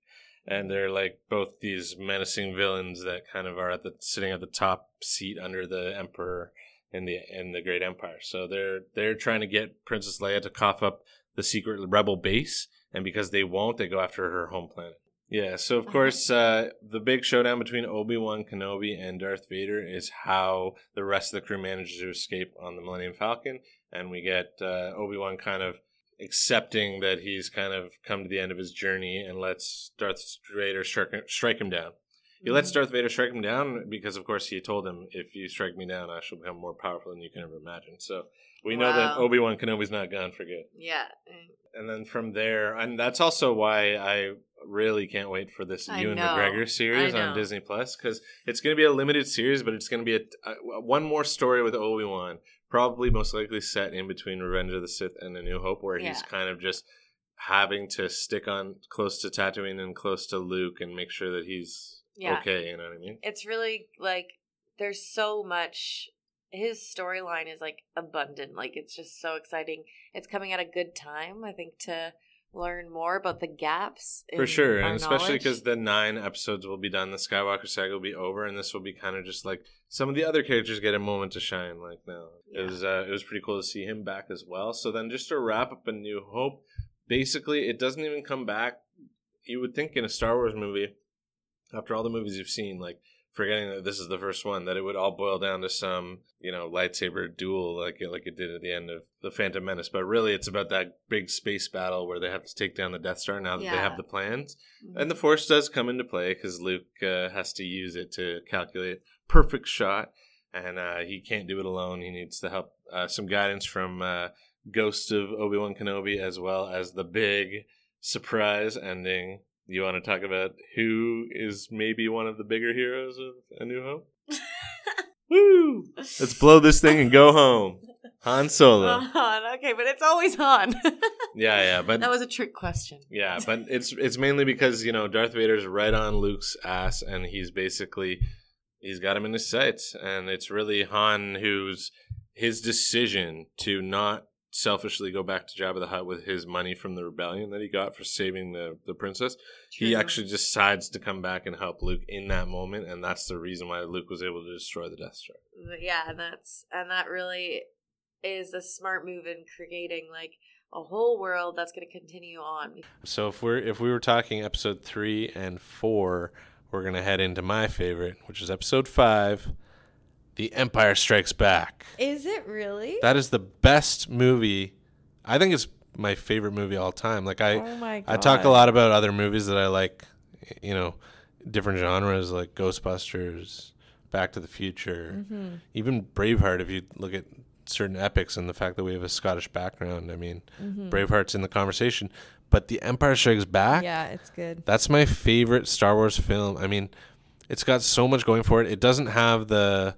And they're like both these menacing villains that kind of are at the sitting at the top seat under the Emperor in the in the Great Empire. So they're they're trying to get Princess Leia to cough up the secret rebel base, and because they won't, they go after her home planet. Yeah, so of course, uh, the big showdown between Obi Wan Kenobi and Darth Vader is how the rest of the crew manages to escape on the Millennium Falcon, and we get uh, Obi Wan kind of accepting that he's kind of come to the end of his journey and lets Darth Vader strike, strike him down. He lets Darth Vader strike him down because, of course, he told him, "If you strike me down, I shall become more powerful than you can ever imagine." So we know that Obi Wan Kenobi's not gone for good Yeah. and then from there, and that's also why I really can't wait for this I Ewan know. McGregor series on. Disney Plus because it's going to be a limited series, but it's going to be a, a one more story with Obi Wan, probably most likely set in between Revenge of the Sith and A New Hope, where he's kind of just having to stick on close to Tatooine and close to Luke and make sure that he's Yeah. okay. You know what I mean? It's really like there's so much his storyline is like abundant. Like it's just so exciting. It's coming at a good time, I think, to learn more about the gaps. For sure, and especially because the nine episodes will be done, the Skywalker saga will be over, and this will be kind of just like some of the other characters get a moment to shine. Like now, it was uh, it was pretty cool to see him back as well. So then, just to wrap up a New Hope, basically, it doesn't even come back. You would think in a Star Wars movie, after all the movies you've seen, like forgetting that this is the first one, that it would all boil down to some you know lightsaber duel, like it, like it did at the end of the Phantom Menace. But really, it's about that big space battle where they have to take down the Death Star now that they have the plans. Mhm. And the Force does come into play because Luke uh, has to use it to calculate perfect shot, and uh, he can't do it alone. He needs to help uh, some guidance from uh, Ghost of Obi Wan Kenobi, as well as the big surprise ending. You want to talk about who is maybe one of the bigger heroes of A New Hope? Woo! Let's blow this thing and go home. Han Solo. Han, okay, but it's always Han. Yeah, yeah, but that was a trick question. Yeah, but it's it's mainly because you know Darth Vader's right on Luke's ass, and he's basically he's got him in his sights, and it's really Han who's his decision to not selfishly go back to Jabba the Hutt with his money from the rebellion that he got for saving the the princess. He actually decides to come back and help Luke in that moment, and that's the reason why Luke was able to destroy the Death Star. yeah and that's and that really is a smart move in creating like a whole world that's going to continue on So if we're if we were talking episode three and four, we're gonna head into my favorite, which is episode five, The Empire Strikes Back. is it really That is the best movie. I think it's my favorite movie all time. Like I, oh I talk a lot about other movies that I like. You know, different genres like Ghostbusters, Back to the Future, hmm even Braveheart. If you look at certain epics and the fact that we have a Scottish background, I mean, hmm Braveheart's in the conversation. But The Empire Strikes Back. yeah it's good That's my favorite Star Wars film. I mean, it's got so much going for it. It doesn't have the.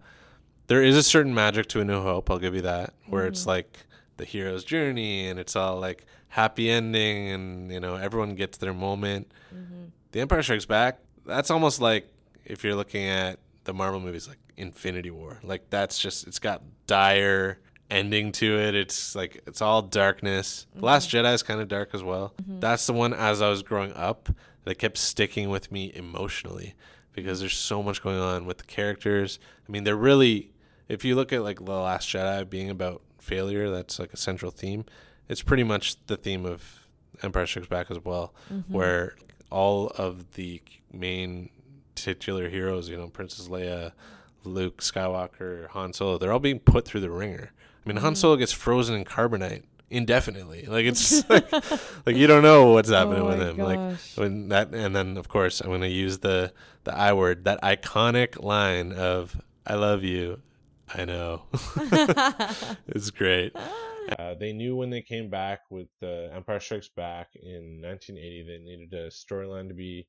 There is a certain magic to A New Hope. I'll give you that, where it's mm. like the hero's journey and it's all like happy ending and you know everyone gets their moment. hmm The Empire Strikes Back. That's almost like if you're looking at the Marvel movies, like Infinity War. Like that's just it's got dire ending to it. It's like it's all darkness. The Last mm-hmm. Jedi is kind of dark as well. Mm-hmm. That's the one as I was growing up that kept sticking with me emotionally because there's so much going on with the characters. I mean, they're really if you look at like the Last Jedi being about failure, that's like a central theme. It's pretty much the theme of Empire Strikes Back as well, mm-hmm. where all of the main titular heroes, you know, Princess Leia, Luke Skywalker, Han Solo, they're all being put through the ringer. I mean, Han mm-hmm. Solo gets frozen in carbonite indefinitely. Like it's like, like you don't know what's happening oh with him. Like when that, and then of course I'm going to use the the I word, that iconic line of "I love you." I know. it's great. Uh, they knew when they came back with uh, Empire Strikes Back in 1980, they needed a storyline to be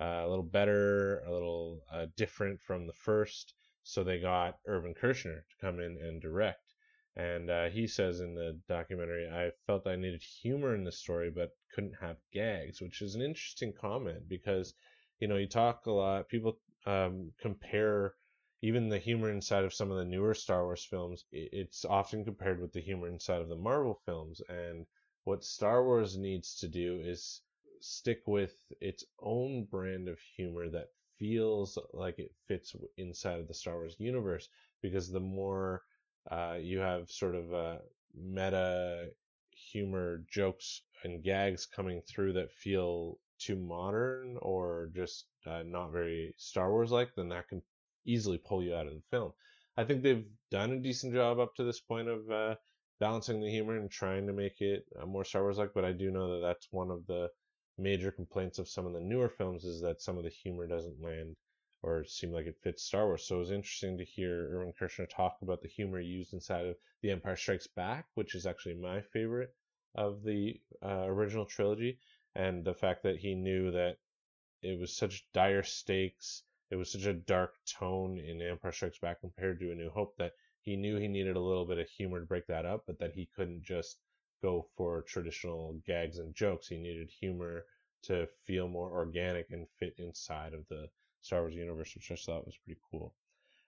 uh, a little better, a little uh, different from the first. So they got Irvin Kershner to come in and direct. And uh, he says in the documentary, I felt I needed humor in the story, but couldn't have gags, which is an interesting comment because, you know, you talk a lot, people um, compare even the humor inside of some of the newer Star Wars films, it's often compared with the humor inside of the Marvel films. And what Star Wars needs to do is stick with its own brand of humor that feels like it fits inside of the Star Wars universe. Because the more uh, you have sort of uh, meta humor jokes and gags coming through that feel too modern or just uh, not very Star Wars like, then that can easily pull you out of the film. I think they've done a decent job up to this point of uh, balancing the humor and trying to make it uh, more Star Wars like, but I do know that that's one of the major complaints of some of the newer films is that some of the humor doesn't land or seem like it fits Star Wars. So it was interesting to hear Irvin Kershner talk about the humor used inside of The Empire Strikes Back, which is actually my favorite of the uh, original trilogy, and the fact that he knew that it was such dire stakes, it was such a dark tone in Empire Strikes Back compared to A New Hope that he knew he needed a little bit of humor to break that up, but that he couldn't just go for traditional gags and jokes. He needed humor to feel more organic and fit inside of the Star Wars universe, which I thought was pretty cool.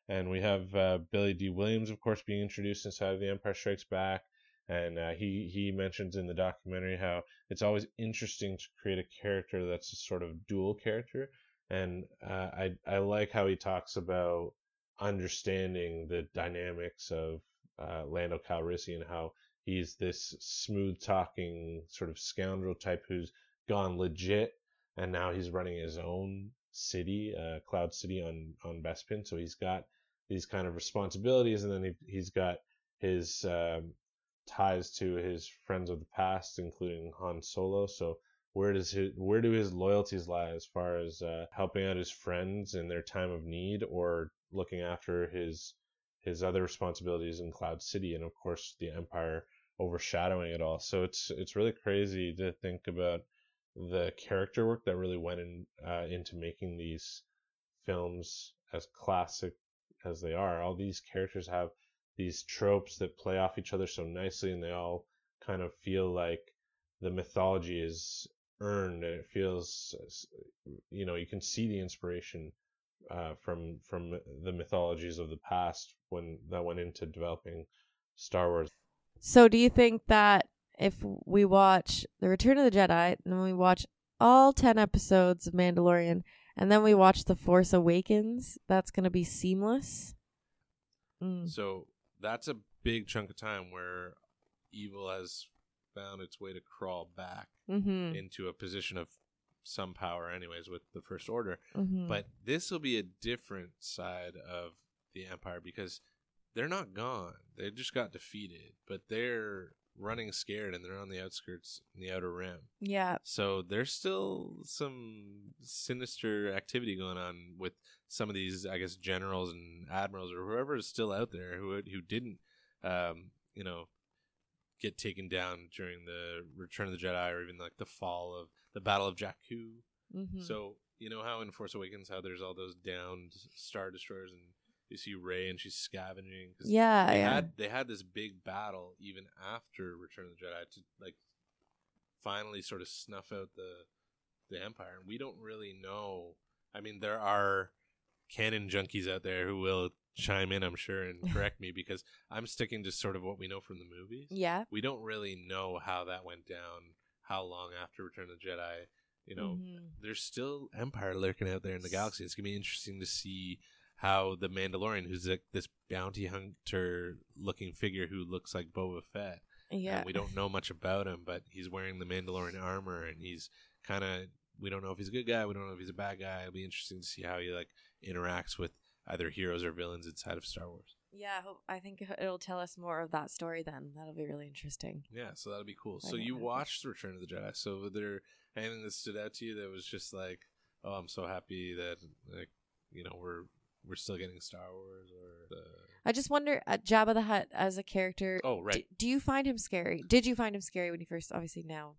and we have uh, Billy Dee Williams, of course, being introduced inside of The Empire Strikes Back. And uh, he he mentions in the documentary how it's always interesting to create a character that's a sort of dual character, and uh, I I like how he talks about understanding the dynamics of uh, Lando Calrissian how he's this smooth talking sort of scoundrel type who's gone legit and now he's running his own city, uh, Cloud City on on Bespin. So he's got these kind of responsibilities, and then he, he's got his um, ties to his friends of the past, including Han Solo. So where does his where do his loyalties lie as far as uh, helping out his friends in their time of need, or looking after his his other responsibilities in Cloud City, and of course the Empire overshadowing it all. So it's it's really crazy to think about the character work that really went in uh, into making these films as classic as they are. All these characters have these tropes that play off each other so nicely, and they all kind of feel like the mythology is earned, and it feels, you know, you can see the inspiration uh, from from the mythologies of the past when that went into developing Star Wars. So, do you think that if we watch The Return of the Jedi, and then we watch all 10 episodes of Mandalorian, and then we watch The Force Awakens, that's going to be seamless? Mm. So that's a big chunk of time where evil has found its way to crawl back Mm-hmm. into a position of some power, anyways, with the First Order. Mm-hmm. But this will be a different side of the Empire because they're not gone. They just got defeated, but they're running scared and they're on the outskirts in the outer rim. yeah. So there's still some sinister activity going on with some of these, I guess, generals and admirals or whoever is still out there who who didn't, um, you know, get taken down during the Return of the Jedi or even like the fall of the Battle of Jakku. Mm-hmm. So you know how in Force Awakens how there's all those downed star destroyers and you see Rey and she's scavenging. 'cause yeah, they yeah. had they had this big battle even after Return of the Jedi to like finally sort of snuff out the the Empire, and we don't really know. I mean, there are canon junkies out there who will chime in, I'm sure, and correct me because I'm sticking to sort of what we know from the movies. yeah. We don't really know how that went down, how long after Return of the Jedi. You know, Mhm. there's still Empire lurking out there in the galaxy. It's gonna be interesting to see how the Mandalorian, who's like this bounty hunter looking figure who looks like Boba Fett, Yeah. and we don't know much about him, but he's wearing the Mandalorian armor, and he's kind of we don't know if he's a good guy, we don't know if he's a bad guy. It'll be interesting to see how he like interacts with either heroes or villains inside of Star Wars. Yeah, I hope- I think it'll tell us more of that story then. That'll be really interesting. Yeah, so that'll be cool. I So you watched Return of the Jedi. So was there anything that stood out to you that was just like, oh, I'm so happy that like you know we're we're still getting Star Wars or the I just wonder, uh, Jabba the Hutt as a character. oh right. d- do you find him scary? Did you find him scary when you first? Obviously now,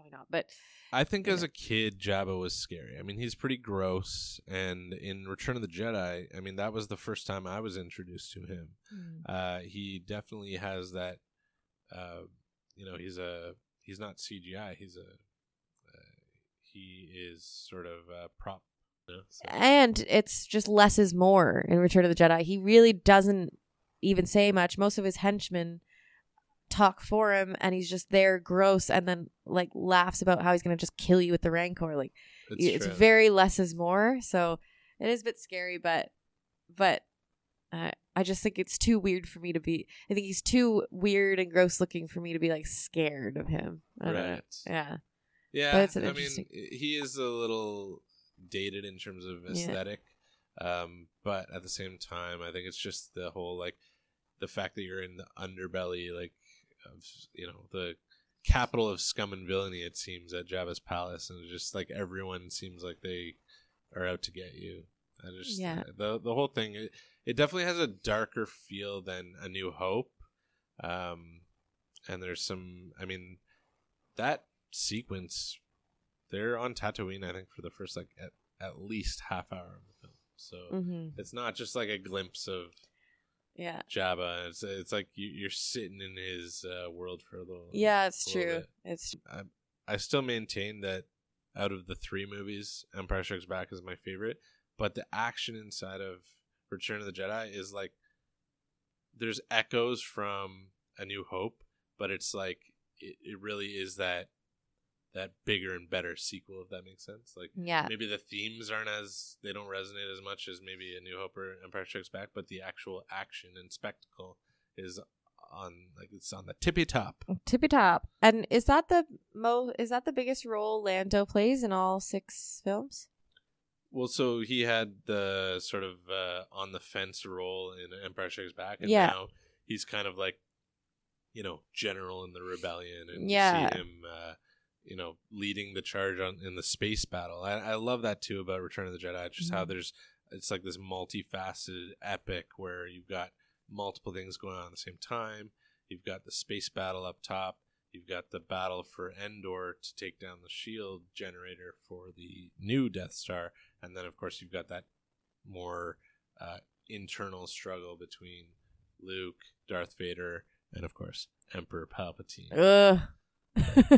probably not. But I think as a kid, Jabba was scary. I mean, he's pretty gross, and in Return of the Jedi, I mean, that was the first time I was introduced to him. Uh, he definitely has that. Uh, you know, he's a he's not CGI. He's a uh, he is sort of a prop. You know, so- and it's just less is more in Return of the Jedi. He really doesn't even say much. Most of his henchmen talk for him, and he's just there, gross, and then like laughs about how he's gonna just kill you with the Rancor. Like it's, it's very less is more. So it is a bit scary, but but uh, I just think it's too weird for me to be. I think he's too weird and gross looking for me to be like scared of him. Know. right. Yeah. Yeah, But it's an I mean, interesting- he is a little dated in terms of Yeah. aesthetic, um, but at the same time, I think it's just the whole like the fact that you're in the underbelly, like of you know the capital of scum and villainy. It seems at Jabba's palace, and just like everyone seems like they are out to get you. I just Yeah. the the whole thing. It, it definitely has a darker feel than A New Hope, um, and there's some. I mean, that sequence they're on Tatooine, I think, for the first like at, at least half hour of the film. So hmm it's not just like a glimpse of Yeah. Jabba. It's it's like you, you're sitting in his uh, world for a little. Yeah, it's true. bit. It's I still maintain that out of the three movies, Empire Strikes Back is my favorite, but the action inside of Return of the Jedi is like there's echoes from A New Hope, but it's like it, it really is that that bigger and better sequel, if that makes sense. Like Yeah. maybe the themes aren't as they don't resonate as much as maybe A New Hope or Empire Strikes Back, but the actual action and spectacle is on like it's on the tippy top. Tippy top. And is that the mo? Is that the biggest role Lando plays in all six films? Well, so he had the sort of uh, on the fence role in Empire Strikes Back, and Yeah. now he's kind of like, you know, general in the rebellion, and you Yeah. see him, uh, you know, leading the charge on in the space battle. I, I love that too about Return of the Jedi, just how Mhm. there's it's like this multifaceted epic where you've got multiple things going on at the same time. You've got the space battle up top. You've got the battle for Endor to take down the shield generator for the new Death Star, and then of course you've got that more uh, internal struggle between Luke, Darth Vader, and of course Emperor Palpatine. Ugh.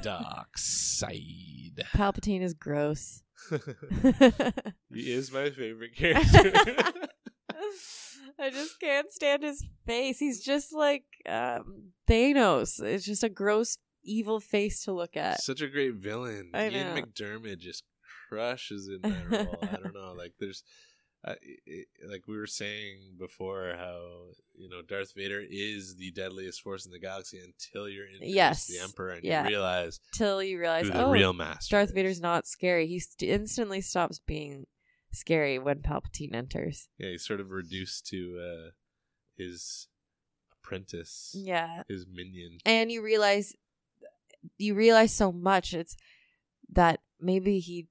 Dark side. Palpatine is gross. he is my favorite character. I just can't stand his face. He's just like um, Thanos. It's just a gross, evil face to look at. Such a great villain. I Ian know. McDiarmid just crushes in that role. I don't know. Like there's, it, like we were saying before, how you know Darth Vader is the deadliest force in the galaxy until you're introduced Yes. the Emperor and Yeah. you realize Till you realize, who the oh, real master. Darth is. Vader's not scary. He st- instantly stops being scary when Palpatine enters. Yeah, he's sort of reduced to uh, his apprentice, Yeah. his minion. and you realize you realize so much it's that maybe he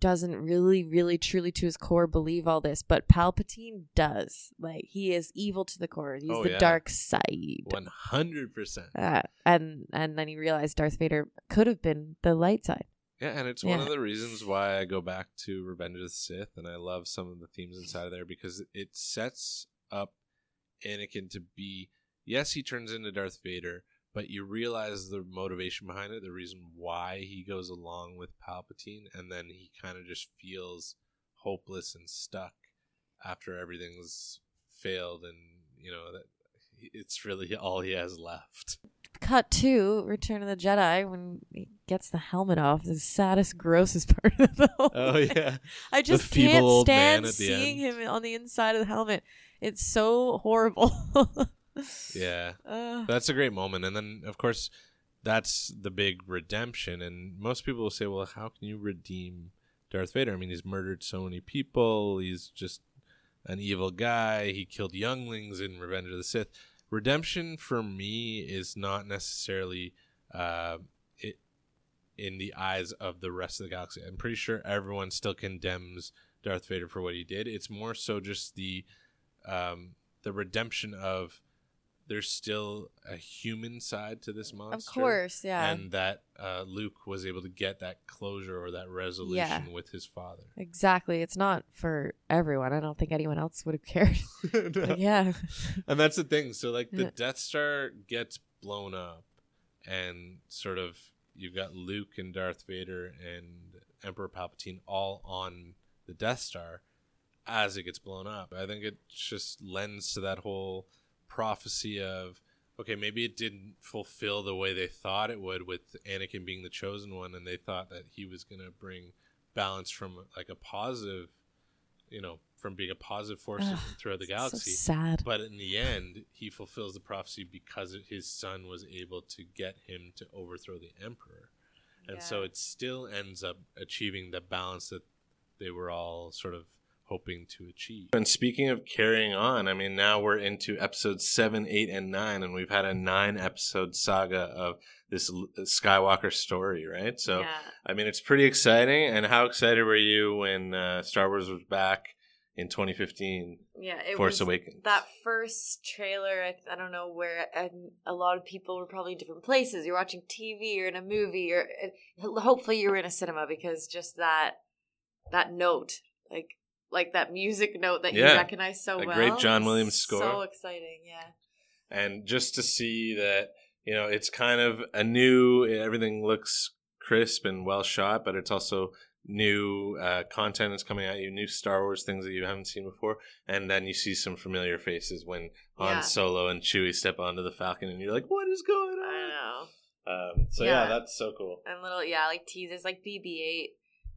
doesn't really really truly to his core believe all this but palpatine does like he is evil to the core he's Oh, the yeah. dark side One hundred percent. uh, and and then he realized darth vader could have been the light side Yeah, and it's one of the reasons why I go back to Revenge of the Sith, and I love some of the themes inside of there because it sets up Anakin to be. Yes, he turns into Darth Vader, but you realize the motivation behind it, the reason why he goes along with Palpatine, and then he kind of just feels hopeless and stuck after everything's failed, and you know that it's really all he has left. cut to return of the jedi when he gets the helmet off the saddest grossest part of the whole Oh thing. yeah, I just feeble can't stand the seeing end. him on the inside of the helmet. It's so horrible. yeah. Uh, That's a great moment. And then, of course, that's the big redemption. And most people will say, well, how can you redeem Darth Vader? I mean, he's murdered so many people. He's just an evil guy. He killed younglings in Revenge of the Sith. Redemption for me is not necessarily uh, it, in the eyes of the rest of the galaxy. I'm pretty sure everyone still condemns Darth Vader for what he did. It's more so just the um, the redemption of there's still a human side to this monster. of course, yeah. And that uh, Luke was able to get that closure or that resolution Yeah. with his father. exactly. It's not for everyone. I don't think anyone else would have cared. But yeah. and that's the thing. So like the Yeah. Death Star gets blown up, and sort of you've got Luke and Darth Vader and Emperor Palpatine all on the Death Star as it gets blown up. I think it just lends to that whole prophecy of okay, maybe it didn't fulfill the way they thought it would with Anakin being the chosen one, and they thought that he was going to bring balance from like a positive, you know, from being a positive force Ugh, throughout the So galaxy. sad. But in the end, he fulfills the prophecy because his son was able to get him to overthrow the emperor. And so it still ends up achieving the balance that they were all sort of hoping to achieve. And speaking of carrying on, I mean, now we're into episodes seven, eight, and nine, and we've had a nine episode saga of this Skywalker story, right? So, yeah. I mean, it's pretty exciting. And how excited were you when uh, Star Wars was back in 2015, Yeah, it Force was Awakens? that first trailer. I, I don't know where, and a lot of people were probably in different places. You're watching TV or in a movie, or uh, hopefully you were in a cinema because just that that note, like like that music note that you recognize so a well. great John Williams score. So exciting, yeah. and just to see that you know it's kind of a new everything looks crisp and well shot but it's also new uh, content is coming at you, new Star Wars things that you haven't seen before, and then you see some familiar faces when Han Yeah. Solo and Chewie step onto the Falcon, and you're like, "What is going on?" I on?" know. Um, so yeah. Yeah. that's so cool. And little, yeah, like teasers, like BB-8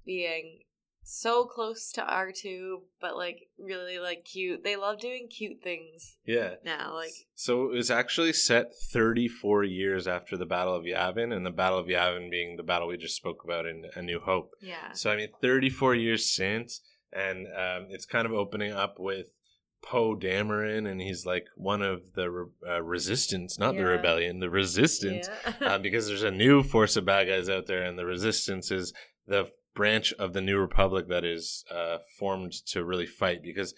being so close to R2, but like really like cute. They love doing cute things Yeah. now. Like, So it was actually set 34 years after the Battle of Yavin, and the Battle of Yavin being the battle we just spoke about in A New Hope. yeah, So I mean, 34 years since, and um, it's kind of opening up with Poe Dameron, and he's like one of the re- uh, resistance, not the rebellion, the resistance, yeah. um, because there's a new force of bad guys out there, and the resistance is the branch of the New Republic that is uh, formed to really fight. Because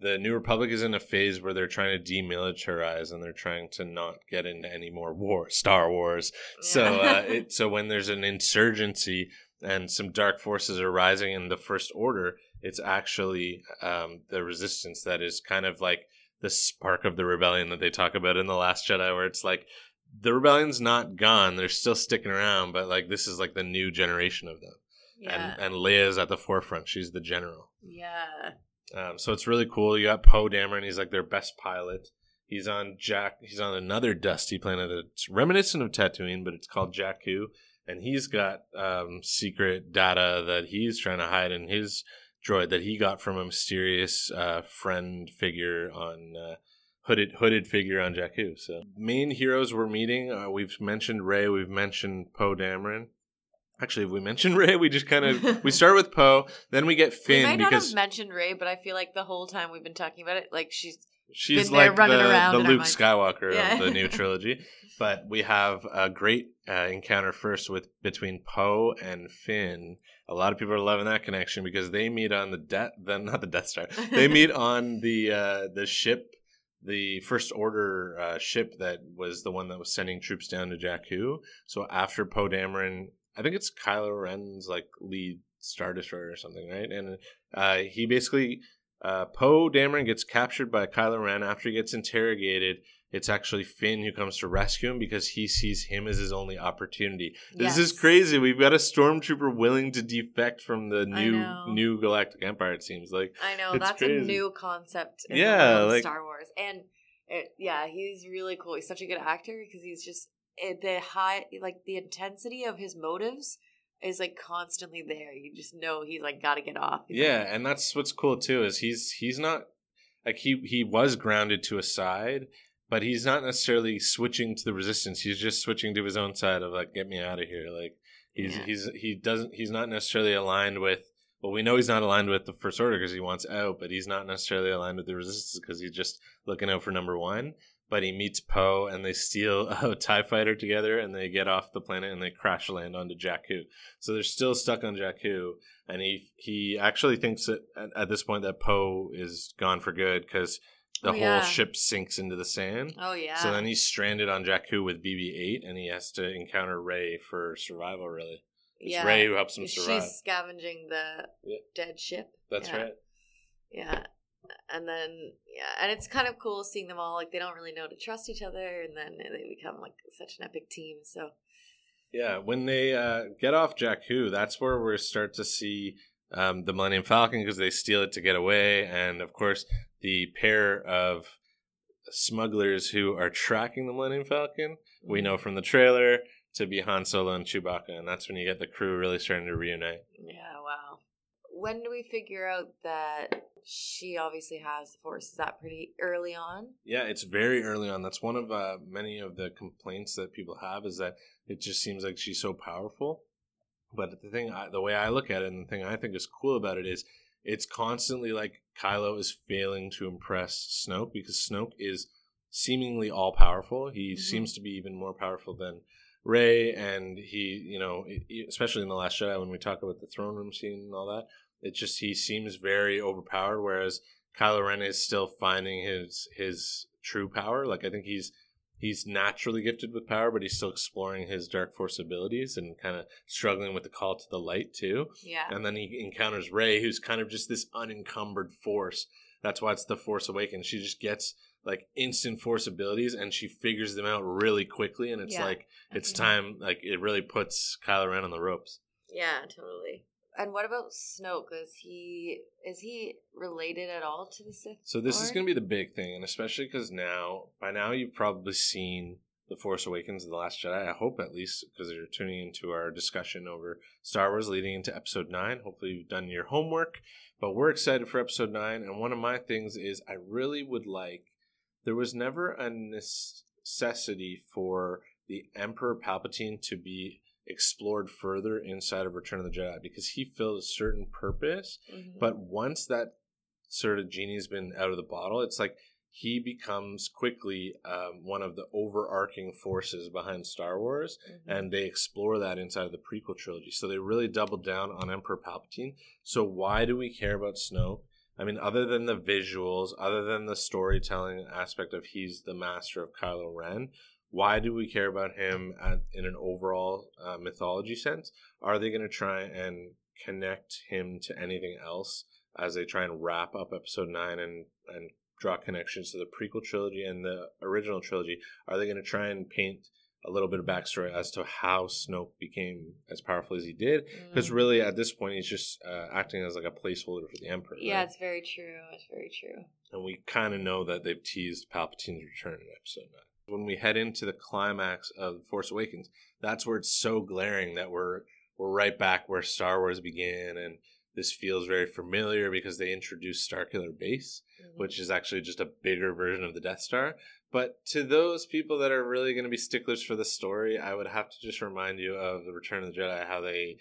the New Republic is in a phase where they're trying to demilitarize and they're trying to not get into any more war, Star Wars. So, uh, it, so when there's an insurgency and some dark forces are rising in the First Order, it's actually um, the resistance that is kind of like the spark of the rebellion that they talk about in the Last Jedi, where it's like the rebellion's not gone; they're still sticking around, but like this is like the new generation of them, yeah, and and Leia's at the forefront; she's the general. yeah. Um, so it's really cool. You got Poe Dameron; he's like their best pilot. He's on Jack. He's on another dusty planet. It's reminiscent of Tatooine, but it's called Jakku, and he's got um, secret data that he's trying to hide in his droid that he got from a mysterious uh, friend figure on uh, hooded hooded figure on Jakku. So main heroes we're meeting. Uh, we've mentioned Rey. We've mentioned Poe Dameron. Actually, if we mentioned Rey, we just kind of we start with Poe, then we get we Finn might not because have mentioned Rey, but I feel like the whole time we've been talking about it, like she's She's been there like running the, around the Luke. Skywalker Yeah. of the new trilogy. But we have a great uh, encounter first with between Poe and Finn. A lot of people are loving that connection because they meet on the death, then not the Death Star. They meet on the uh, the ship, the First Order uh, ship that was the one that was sending troops down to Jakku. So after Poe Dameron, I think it's Kylo Ren's like lead Star Destroyer or something, right? And uh, he basically uh, Poe Dameron gets captured by Kylo Ren after he gets interrogated. It's actually Finn who comes to rescue him because he sees him as his only opportunity. This is crazy. We've got a stormtrooper willing to defect from the new new Galactic Empire. It seems like I know It's that's crazy. a new concept. In Yeah, the world of like- Star Wars, and it, yeah, he's really cool. He's such a good actor because he's just the high, like the intensity of his motives is like constantly there. You just know he's like got to get off. He's yeah, like- and that's what's cool too is he's he's not like he he was grounded to a side, but he's not necessarily switching to the resistance. He's just switching to his own side of like get me out of here. Like he's Yeah. he's he doesn't he's not necessarily aligned with well we know he's not aligned with the first order because he wants out, but he's not necessarily aligned with the resistance because he's just looking out for number one. But he meets Poe and they steal a TIE fighter together and they get off the planet and they crash land onto Jakku. So they're still stuck on Jakku and he he actually thinks that at, at this point that Poe is gone for good because the Oh, whole yeah. ship sinks into the sand. oh yeah. So then he's stranded on Jakku with BB-8, and he has to encounter Rey for survival. Really, it's yeah. Rey who helps him survive. She's scavenging the Yeah. dead ship. That's yeah. right. Yeah. And then yeah, and it's kind of cool seeing them all like they don't really know to trust each other, and then they become like such an epic team. So Yeah, when they uh, get off Jakku, that's where we start to see um, the Millennium Falcon because they steal it to get away, and of course the pair of smugglers who are tracking the Millennium Falcon. We know from the trailer to be Han Solo and Chewbacca, and that's when you get the crew really starting to reunite. Yeah, wow. When do we figure out that she obviously has the force? Is that pretty early on? Yeah, it's very early on. That's one of uh, many of the complaints that people have is that it just seems like she's so powerful. But the thing, I, the way I look at it, and the thing I think is cool about it is, it's constantly like Kylo is failing to impress Snoke because Snoke is seemingly all powerful. He Mhm. seems to be even more powerful than Rey, and he, you know, especially in the Last Jedi when we talk about the throne room scene and all that, it just he seems very overpowered. Whereas Kylo Ren is still finding his his true power. Like I think he's he's naturally gifted with power, but he's still exploring his dark force abilities and kind of struggling with the call to the light too. Yeah. And then he encounters Rey, who's kind of just this unencumbered force. That's why it's the Force Awakens. She just gets like instant force abilities and she figures them out really quickly and it's Yeah. like it's Mhm. time like it really puts Kylo Ren on the ropes. Yeah, totally. And what about Snoke? Is he is he related at all to the Sith? So this is going to be the big thing, and especially because now, by now, you've probably seen the Force Awakens, and the Last Jedi. I hope at least because you're tuning into our discussion over Star Wars leading into Episode Nine. Hopefully, you've done your homework. But we're excited for Episode Nine, and one of my things is I really would like. There was never a necessity for the Emperor Palpatine to be explored further inside of Return of the Jedi because he filled a certain purpose Mhm. but once that sort of genie's been out of the bottle, it's like he becomes quickly um, one of the overarching forces behind Star Wars, Mhm. and they explore that inside of the prequel trilogy. So they really doubled down on Emperor Palpatine. So why do we care about Snoke? I mean, other than the visuals, other than the storytelling aspect of he's the master of Kylo Ren, why do we care about him at, in an overall uh, mythology sense? Are they going to try and connect him to anything else as they try and wrap up Episode Nine and and draw connections to the prequel trilogy and the original trilogy? Are they going to try and paint a little bit of backstory as to how Snoke became as powerful as he did? Because Mm. really, at this point, he's just uh, acting as like a placeholder for the Emperor. Yeah, right? it's very true. It's very true. and we kind of know that they've teased Palpatine's return in Episode Nine. When we head into the climax of Force Awakens, that's where it's so glaring that we're we're right back where Star Wars began, and this feels very familiar because they introduced Starkiller Base, Mhm. which is actually just a bigger version of the Death Star. But to those people that are really going to be sticklers for the story, I would have to just remind you of the Return of the Jedi, how they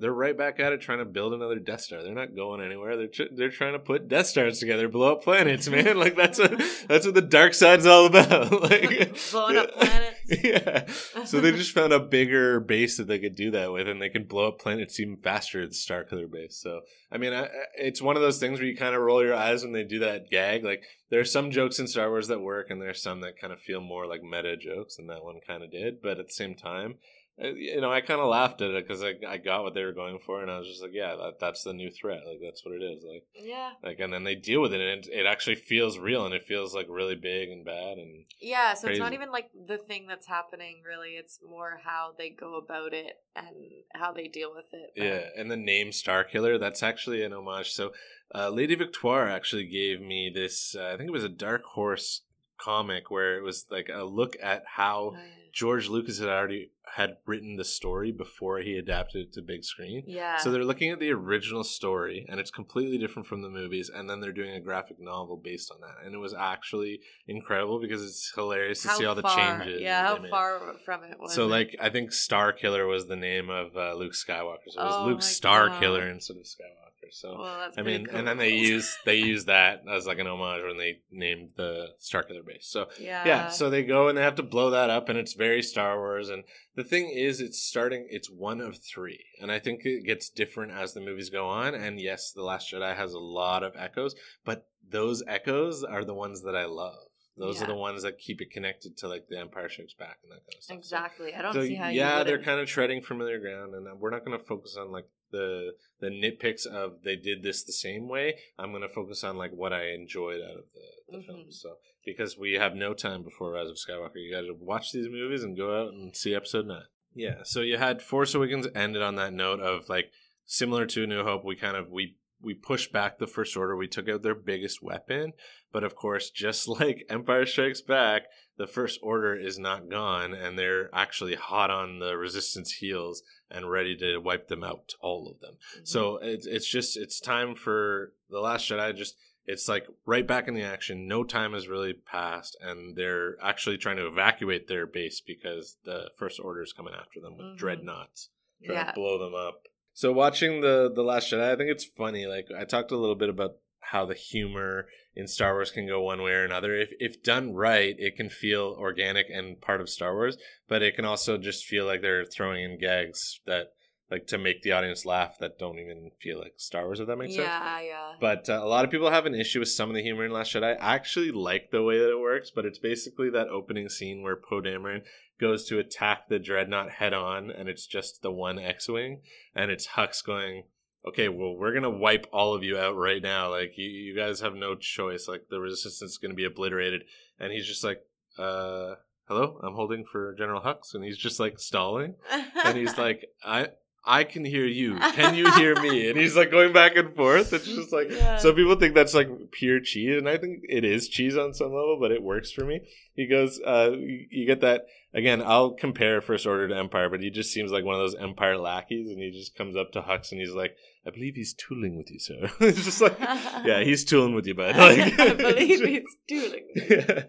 they're right back at it trying to build another Death Star. They're not going anywhere. They're tr- they're trying to put Death Stars together, blow up planets, man. Like that's what that's what the dark side's all about. like Blowing up planets. Yeah. So they just found a bigger base that they could do that with, and they can blow up planets even faster at the Starkiller base. So I mean, I, it's one of those things where you kind of roll your eyes when they do that gag. Like there are some jokes in Star Wars that work, and there are some that kind of feel more like meta jokes, and that one kind of did. But at the same time, you know, I kind of laughed at it because I, I got what they were going for, and I was just like, yeah, that, that's the new threat. Like that's what it is. Like Yeah. like, and then they deal with it, and it, it actually feels real, and it feels like really big and bad, and Yeah, so it's not even like the thing that's happening really. It's more how they go about it and how they deal with it. Yeah, and the name Starkiller, that's actually an homage. So, uh, Lady Victoire actually gave me this, uh, I think it was a Dark Horse comic where it was like a look at how Oh, George Lucas had already had written the story before he adapted it to big screen. yeah. So they're looking at the original story, and it's completely different from the movies, and then they're doing a graphic novel based on that, and it was actually incredible because it's hilarious to how see all the changes. Yeah, how made. far from it was. So it? like I think Star Killer was the name of uh, Luke Skywalker. So it was Oh Luke Star God. Killer instead of Skywalker. So well, I mean, cool. and then they use they use that as like an homage when they named the Starkiller base. So yeah, yeah, so they go and they have to blow that up, and it's very Star Wars. And the thing is, it's starting. It's one of three, and I think it gets different as the movies go on. And yes, the Last Jedi has a lot of echoes, but those echoes are the ones that I love. Those are the ones that keep it connected to like the Empire Strikes Back and that kind of stuff. So- exactly. I don't so see how. yeah, they're kind of treading familiar ground, and uh, we're not going to focus on like the the nitpicks of they did this the same way. I'm going to focus on like what I enjoyed out of the, the Mhm. film. So because we have no time before Rise of Skywalker, you got to watch these movies and go out and see Episode Nine. Yeah, so you had Force Awakens ended on that note of like similar to New Hope. We kind of we we pushed back the First Order. We took out their biggest weapon, but of course, just like Empire Strikes Back, the First Order is not gone, and they're actually hot on the Resistance heels and ready to wipe them out, all of them. Mhm. So it's it's just it's time for the Last Jedi. Just it's like right back in the action. No time has really passed, and they're actually trying to evacuate their base because the First Order is coming after them with Mhm. dreadnoughts trying yeah, to blow them up. So watching the the Last Jedi, I think it's funny. Like I talked a little bit about how the humor in Star Wars can go one way or another. If if done right, it can feel organic and part of Star Wars, but it can also just feel like they're throwing in gags that like to make the audience laugh that don't even feel like Star Wars. If that makes sense. yeah, yeah. But uh, a lot of people have an issue with some of the humor in Last Jedi. I actually like the way that it works, but it's basically that opening scene where Poe Dameron goes to attack the dreadnought head on, and it's just the one X-wing, and it's Hux going, "Okay, well, we're gonna wipe all of you out right now. Like you, you guys have no choice. Like the resistance is gonna be obliterated." And he's just like, "Uh, hello, I'm holding for General Hux," and he's just like stalling and he's like, I I can hear you. Can you hear me? And he's like going back and forth. It's just like Yeah. some people think that's like pure cheese, and I think it is cheese on some level, but it works for me. He goes, uh, you, you get that again. I'll compare First Order to Empire, but he just seems like one of those Empire lackeys, and he just comes up to Hux and he's like, "I believe he's tooling with you, sir." it's just like, yeah, he's tooling with you, bud. Like, I believe he's doing. yeah.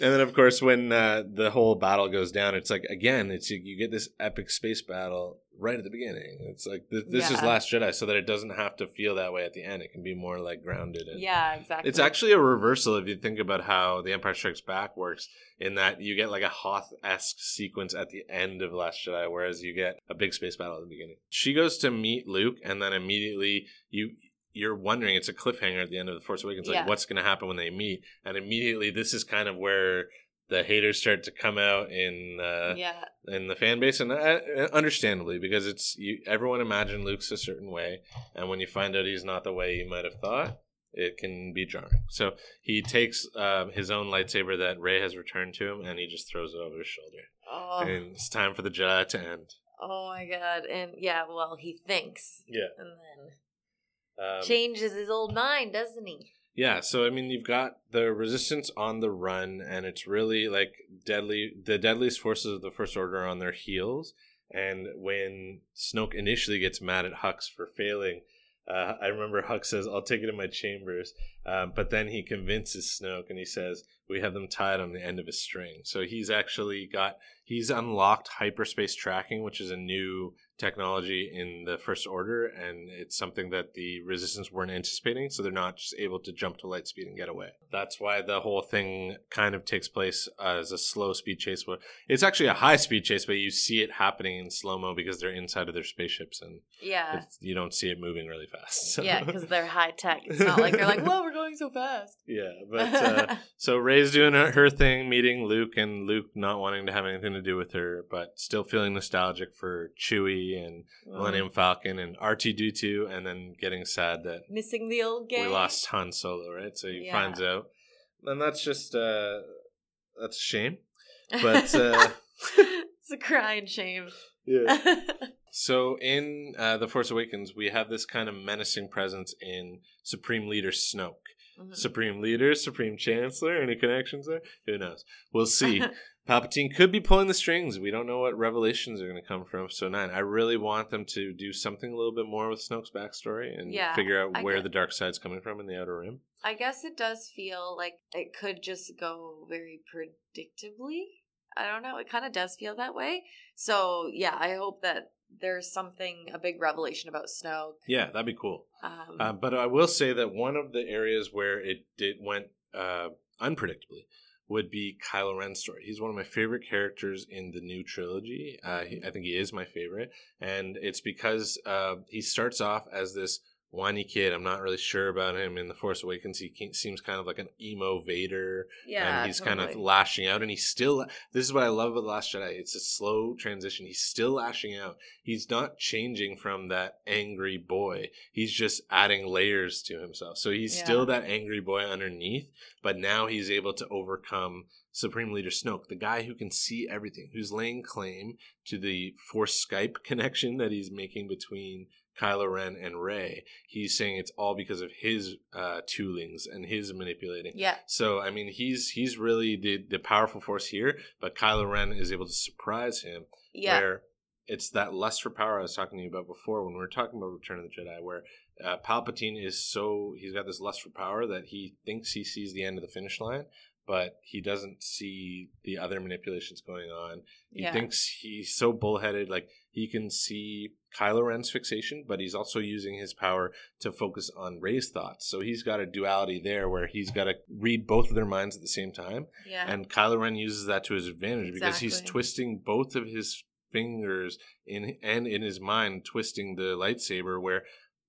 And then, of course, when uh, the whole battle goes down, it's like again, it's you get this epic space battle right at the beginning. It's like th- this is Last Jedi, so that it doesn't have to feel that way at the end. It can be more like grounded. And Yeah, exactly. It's actually a reversal if you think about how The Empire Strikes Back works. In that you get like a Hoth esque sequence at the end of Last Jedi, whereas you get a big space battle at the beginning. She goes to meet Luke, and then immediately you you're wondering it's a cliffhanger at the end of the Force Awakens, like Yeah. what's going to happen when they meet, and immediately this is kind of where the haters start to come out in uh, yeah, in the fan base, and uh, understandably because it's you. Everyone imagined Luke's a certain way, and when you find out he's not the way you might have thought, it can be jarring. So he takes um, his own lightsaber that Rey has returned to him, and he just throws it over his shoulder. oh, And it's time for the Jedi to end. oh my god, and yeah, well, he thinks, Yeah. and then Um, changes his old mind, doesn't he? Yeah, so I mean, you've got the resistance on the run, and it's really like deadly. The deadliest forces of the First Order on their heels, and when Snoke initially gets mad at Hux for failing, uh, I remember Hux says, "I'll take it in my chambers," um, but then he convinces Snoke, and he says, "We have them tied on the end of a string." So he's actually got he's unlocked hyperspace tracking, which is a new technology in the First Order, and it's something that the Resistance weren't anticipating, so they're not just able to jump to light speed and get away. That's why the whole thing kind of takes place as a slow speed chase. But it's actually a high speed chase, but you see it happening in slow mo because they're inside of their spaceships, and Yeah, you don't see it moving really fast. So. yeah, because they're high tech. It's not like they're like, whoa, we're going so fast. yeah, but. Uh, So Rey's doing her, her thing, meeting Luke, and Luke not wanting to have anything to do with her, but still feeling nostalgic for Chewie and Millennium Falcon and R2D2, and then getting sad that Missing the old game. we lost Han Solo, right? So he Yeah. finds out, and that's just uh, that's a shame. But, uh, it's a crying shame. Yeah. So in uh, the Force Awakens, we have this kind of menacing presence in Supreme Leader Snoke. Mhm. Supreme Leader, Supreme Chancellor. Any connections there? Who knows? We'll see. Palpatine could be pulling the strings. We don't know what revelations are going to come from episode 9. I really want them to do something a little bit more with Snoke's backstory and Yeah, figure out I where get- the dark side's coming from in the Outer Rim. I guess it does feel like it could just go very predictably. I don't know. It kind of does feel that way. So yeah, I hope that there's something a big revelation about snow. Yeah, that'd be cool. Um, Uh, but I will say that one of the areas where it did went uh, unpredictably would be Kylo Ren's story. He's one of my favorite characters in the new trilogy. Uh, he, I think he is my favorite, and it's because uh, he starts off as this whiny kid. I'm not really sure about him in the Force Awakens. He seems kind of like an emo Vader, yeah, and he's kind of lashing out. And he's still. This is what I love about the Last Jedi. It's a slow transition. He's still lashing out. He's not changing from that angry boy. He's just adding layers to himself. So he's Yeah. still that angry boy underneath, but now he's able to overcome Supreme Leader Snoke, the guy who can see everything, who's laying claim to the Force Skype connection that he's making between Kylo Ren and Rey. He's saying it's all because of his uh, toolings and his manipulating. yeah, So I mean, he's he's really the the powerful force here, but Kylo Ren is able to surprise him. yeah, Where it's that lust for power I was talking to you about before when we were talking about Return of the Jedi, where uh, Palpatine is so he's got this lust for power that he thinks he sees the end of the finish line, but he doesn't see the other manipulations going on. He yeah. thinks he's so bullheaded, like he can see Kylo Ren's fixation, but he's also using his power to focus on Rey's thoughts. So he's got a duality there where he's got to read both of their minds at the same time. yeah. And Kylo Ren uses that to his advantage because he's twisting both of his fingers in and in his mind, twisting the lightsaber. Where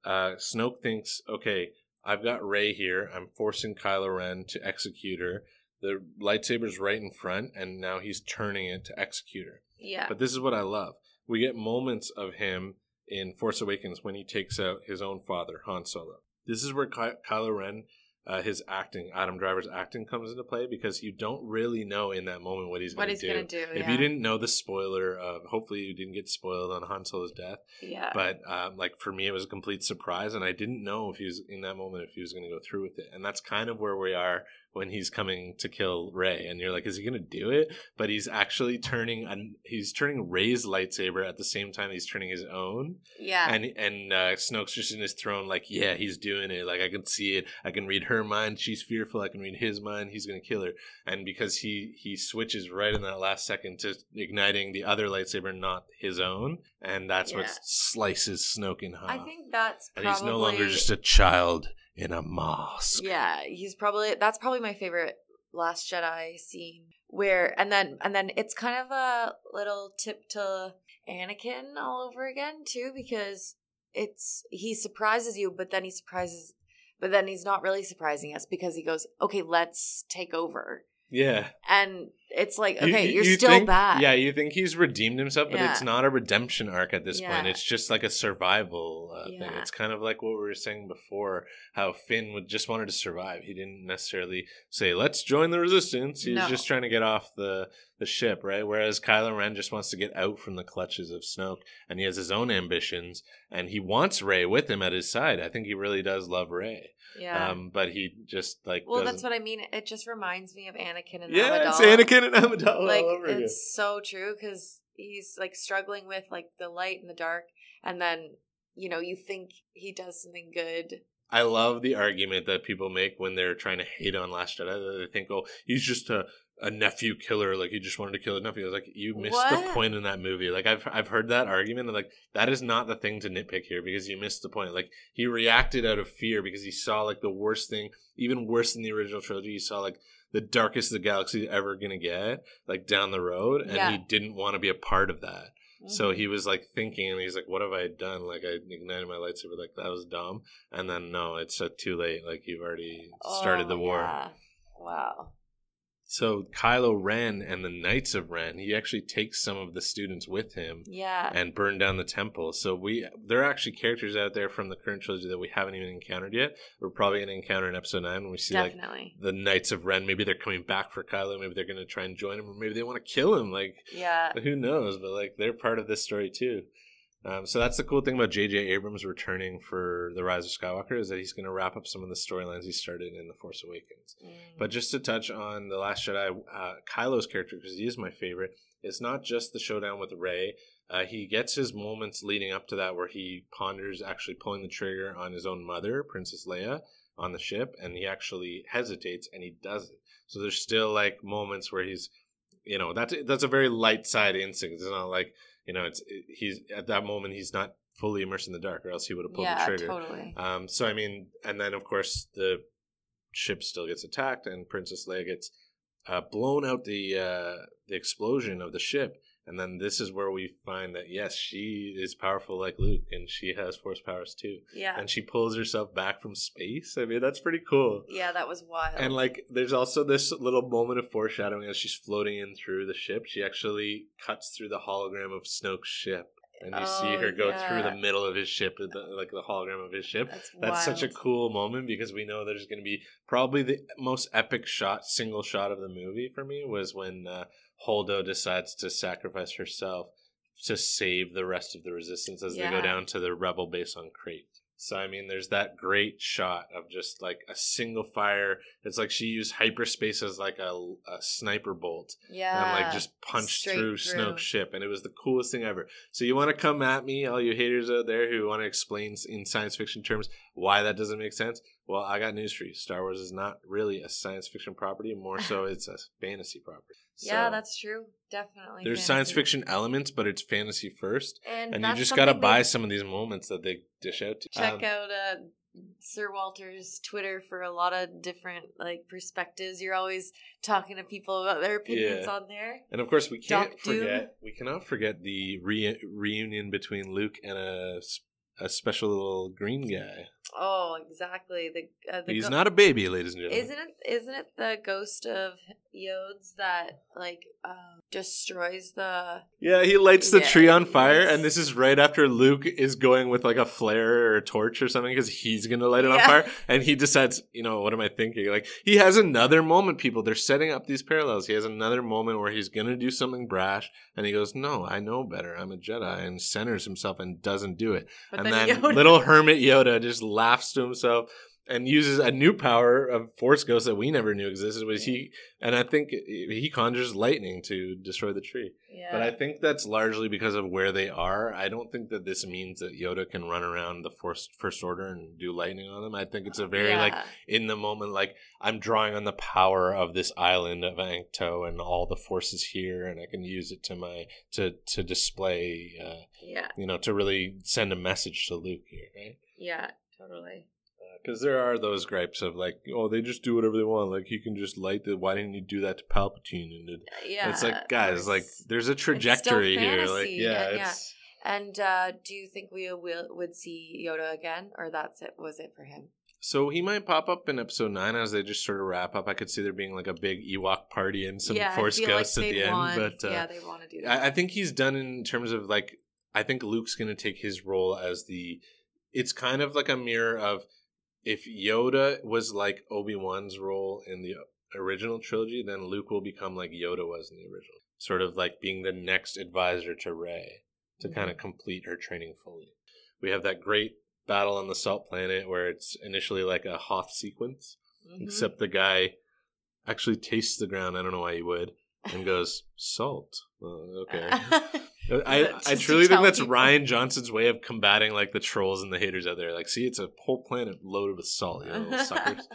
uh, Snoke thinks, okay, I've got Rey here. I'm forcing Kylo Ren to execute her. The lightsaber's right in front, and now he's turning it to execute her. yeah. But this is what I love. We get moments of him in Force Awakens when he takes out his own father, Han Solo. This is where Ky- Kylo Ren uh, his acting, Adam Driver's acting, comes into play because you don't really know in that moment what he's going to do. gonna do. If yeah. you didn't know the spoiler of, hopefully you didn't get spoiled on Han Solo's death. yeah. But um, like for me, it was a complete surprise, and I didn't know if he was in that moment if he was going to go through with it. And that's kind of where we are when he's coming to kill Rey, and you're like, is he going to do it? But he's actually turning, an, he's turning Rey's lightsaber at the same time he's turning his own, yeah. and and uh, Snoke's just in his throne, like, yeah, he's doing it. Like I can see it. I can read her mind. She's fearful. I can read his mind. He's going to kill her. And because he he switches right in that last second to igniting the other lightsaber, not his own, and that's what slices Snoke in half. I think that's and probably he's no longer just a child in a mosque. Yeah, he's probably that's probably my favorite Last Jedi scene where and then and then it's kind of a little tip to Anakin all over again too because it's he surprises you but then he surprises but then he's not really surprising us because he goes okay let's take over Yeah. and it's like okay you- are you still think- bad Yeah, you think he's redeemed himself, but Yeah. it's not a redemption arc at this point. It's just like a survival uh, thing. It's kind of like what we were saying before, how Finn would just wanted to survive. He didn't necessarily say, "Let's join the resistance." He was No. just trying to get off the the ship, right? Whereas Kylo Ren just wants to get out from the clutches of Snoke, and he has his own ambitions, and he wants Rey with him at his side. I think he really does love Rey, yeah um, but he just like well doesn't- that's what I mean it just reminds me of Anakin and yeah, it's Amidala. Anakin and Amidala like all over again. it's so true because he's like struggling with like the light and the dark and then you know you think he does something good I love the argument that people make when they're trying to hate on Last Jedi. They think, "Oh, he's just a, a nephew killer. Like he just wanted to kill his nephew." I was like, "You missed the point in that movie." Like I've I've heard that argument, and like that is not the thing to nitpick here because you missed the point. Like he reacted out of fear because he saw like the worst thing, even worse than the original trilogy. He saw like the darkest the galaxy ever gonna get, like down the road, and Yeah. he didn't want to be a part of that. So Mhm. he was like thinking, and he's like, "What have I done? Like I ignited my lightsaber. Like that was dumb." And then no, it's uh, too late. Like you've already started the Oh, war. yeah. wow So Kylo Ren and the Knights of Ren, he actually takes some of the students with him yeah and burn down the temple. So we there are actually characters out there from the current trilogy that we haven't even encountered yet. We're probably going to encounter in Episode Nine when we see like the Knights of Ren. Maybe they're coming back for Kylo. Maybe they're going to try and join him, or maybe they want to kill him. Like yeah who knows? But like they're part of this story too. Um, so that's the cool thing about J.J. Abrams returning for the Rise of Skywalker is that he's going to wrap up some of the storylines he started in the Force Awakens. Mm. But just to touch on the Last Jedi, uh, Kylo's character because he is my favorite. It's not just the showdown with Rey. Uh, he gets his moments leading up to that where he ponders actually pulling the trigger on his own mother, Princess Leia, on the ship, and he actually hesitates and he doesn't. So there's still like moments where he's, you know, that's that's a very light side instinct. It's not like you know, it's he's at that moment he's not fully immersed in the dark, or else he would have pulled yeah the trigger. totally Um, so I mean, and then of course the ship still gets attacked, and Princess Leia gets uh, blown out the uh, the explosion of the ship, and then this is where we find that yes, she is powerful like Luke, and she has force powers too, yeah and she pulls herself back from space. I mean, that's pretty cool. yeah that was wild And like, there's also this little moment of foreshadowing as she's floating in through the ship. She actually cuts through the hologram of Snoke's ship, and you see Oh, her go through the middle of his ship, the, like the hologram of his ship. that's, That's such a cool moment because we know there's going to be probably the most epic shot, single shot of the movie for me was when uh, Holdo decides to sacrifice herself to save the rest of the resistance as they go down to the rebel base on Crait. So I mean, there's that great shot of just like a single fire. It's like she used hyperspace as like a, a sniper bolt yeah and like just punched through, through. Snoke's ship, and it was the coolest thing ever. So you want to come at me, all you haters out there who want to explain in science fiction terms why that doesn't make sense? Well, I got news for you. Star Wars is not really a science fiction property; more so, it's a fantasy property. Yeah So that's true definitely there's fantasy. science fiction elements, but it's fantasy first, and, and you just got to buy some of these moments that they dish out to. check Um, out uh, Sir Walter's Twitter for a lot of different like perspectives. You're always talking to people about their opinions Yeah. on there. And of course, we can't Doc Doom. forget. We cannot forget the re- reunion between Luke and a a special little green guy. Oh, exactly. The, uh, the He's go- not a baby, ladies and gentlemen. Isn't it? Isn't it the ghost of Yodes that like um, destroys the Yeah, he lights the Yeah, tree on fire, and this is right after Luke is going with like a flare or a torch or something because he's gonna light it on fire, and he decides, you know, what am I thinking? Like he has another moment. People, they're setting up these parallels. He has another moment where he's gonna do something brash, and he goes, "No, I know better. I'm a Jedi," and centers himself and doesn't do it. but and then, then Yoda- little hermit Yoda just laughs to himself and uses a new power of Force Ghost that we never knew existed. Was he? And I think he conjures lightning to destroy the tree. yeah. But I think that's largely because of where they are. I don't think that this means that Yoda can run around the Force First Order and do lightning on them. I think it's a very Yeah. like in the moment, like I'm drawing on the power of this island of Ahch-To and all the forces here, and I can use it to my to to display, uh, yeah you know, to really send a message to Luke here, right? yeah totally Because there are those gripes of like, oh, they just do whatever they want. Like he can just light the. Why didn't you do that to Palpatine? And it, yeah it's like, guys, it's- like there's a trajectory here. Like, yeah, and yeah. and uh do you think we will would see Yoda again or that's it was it for him So he might pop up in episode nine as they just sort of wrap up. I could see there being like a big Ewok party and some yeah, Force ghosts like at the end. want- But uh, yeah they want to do that I, I think he's done in terms of like I think Luke's going to take his role as the. It's kind of like a mirror of if Yoda was like Obi Wan's role in the original trilogy, then Luke will become like Yoda was in the original, sort of like being the next advisor to Rey to kind of complete her training fully. We have that great battle on the Salt Planet where it's initially like a Hoth sequence, Mhm. except the guy actually tastes the ground. I don't know why he would, and goes salt. Oh, okay. I, I truly think that's people. Rian Johnson's way of combating like the trolls and the haters out there. Like, see, it's a whole planet loaded with salt, you know, little suckers.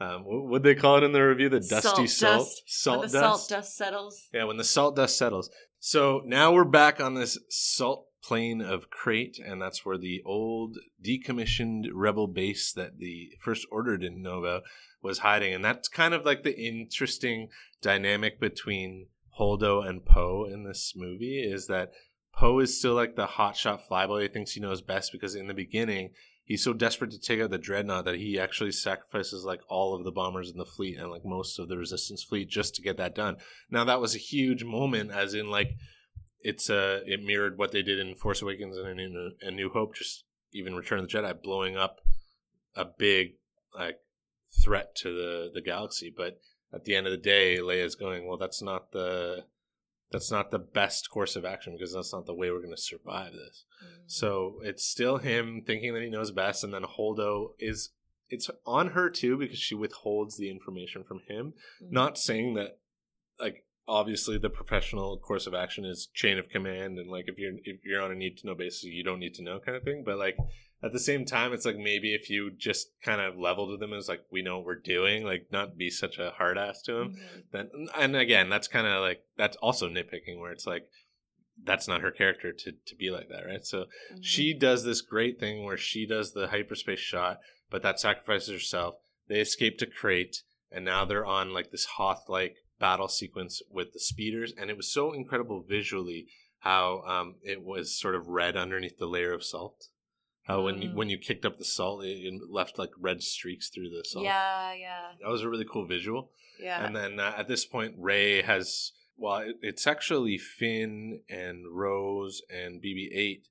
Um, what would they call it in the review? The dusty Salt salt, dust. salt, when the dust. salt dust settles Yeah, when the salt dust settles. So now we're back on this salt plain of Crait, and that's where the old decommissioned rebel base that the First Order didn't know about was hiding. And that's kind of like the interesting dynamic between Holdo and Poe in this movie is that Poe is still like the hotshot flyboy. He thinks he knows best because in the beginning, he's so desperate to take out the dreadnought that he actually sacrifices like all of the bombers in the fleet and like most of the resistance fleet just to get that done. Now that was a huge moment, as in like it's uh it mirrored what they did in Force Awakens and in A New Hope, just even Return of the Jedi, blowing up a big like threat to the the galaxy. But at the end of the day, Leia's going, well, that's not the that's not the best course of action because that's not the way we're going to survive this. So it's still him thinking that he knows best, and then Holdo is it's on her too because she withholds the information from him. Mhm. Not saying that like obviously the professional course of action is chain of command and like if you're if you're on a need to know basis you don't need to know kind of thing. But like at the same time it's like maybe if you just kind of leveled with him as like we know what we're doing, like not be such a hard ass to him Mhm. then and again that's kind of like that's also nitpicking where it's like that's not her character to to be like that right so Mhm. she does this great thing where she does the hyperspace shot but that sacrifices herself they escape to Crait and now they're on like this hoth like battle sequence with the speeders and it was so incredible visually how um it was sort of red underneath the layer of salt how when you Mm. when you kicked up the salt it it left like red streaks through the salt yeah yeah that was a really cool visual yeah and then uh, at this point, Rey has well, it, it's actually Finn and Rose and BB-8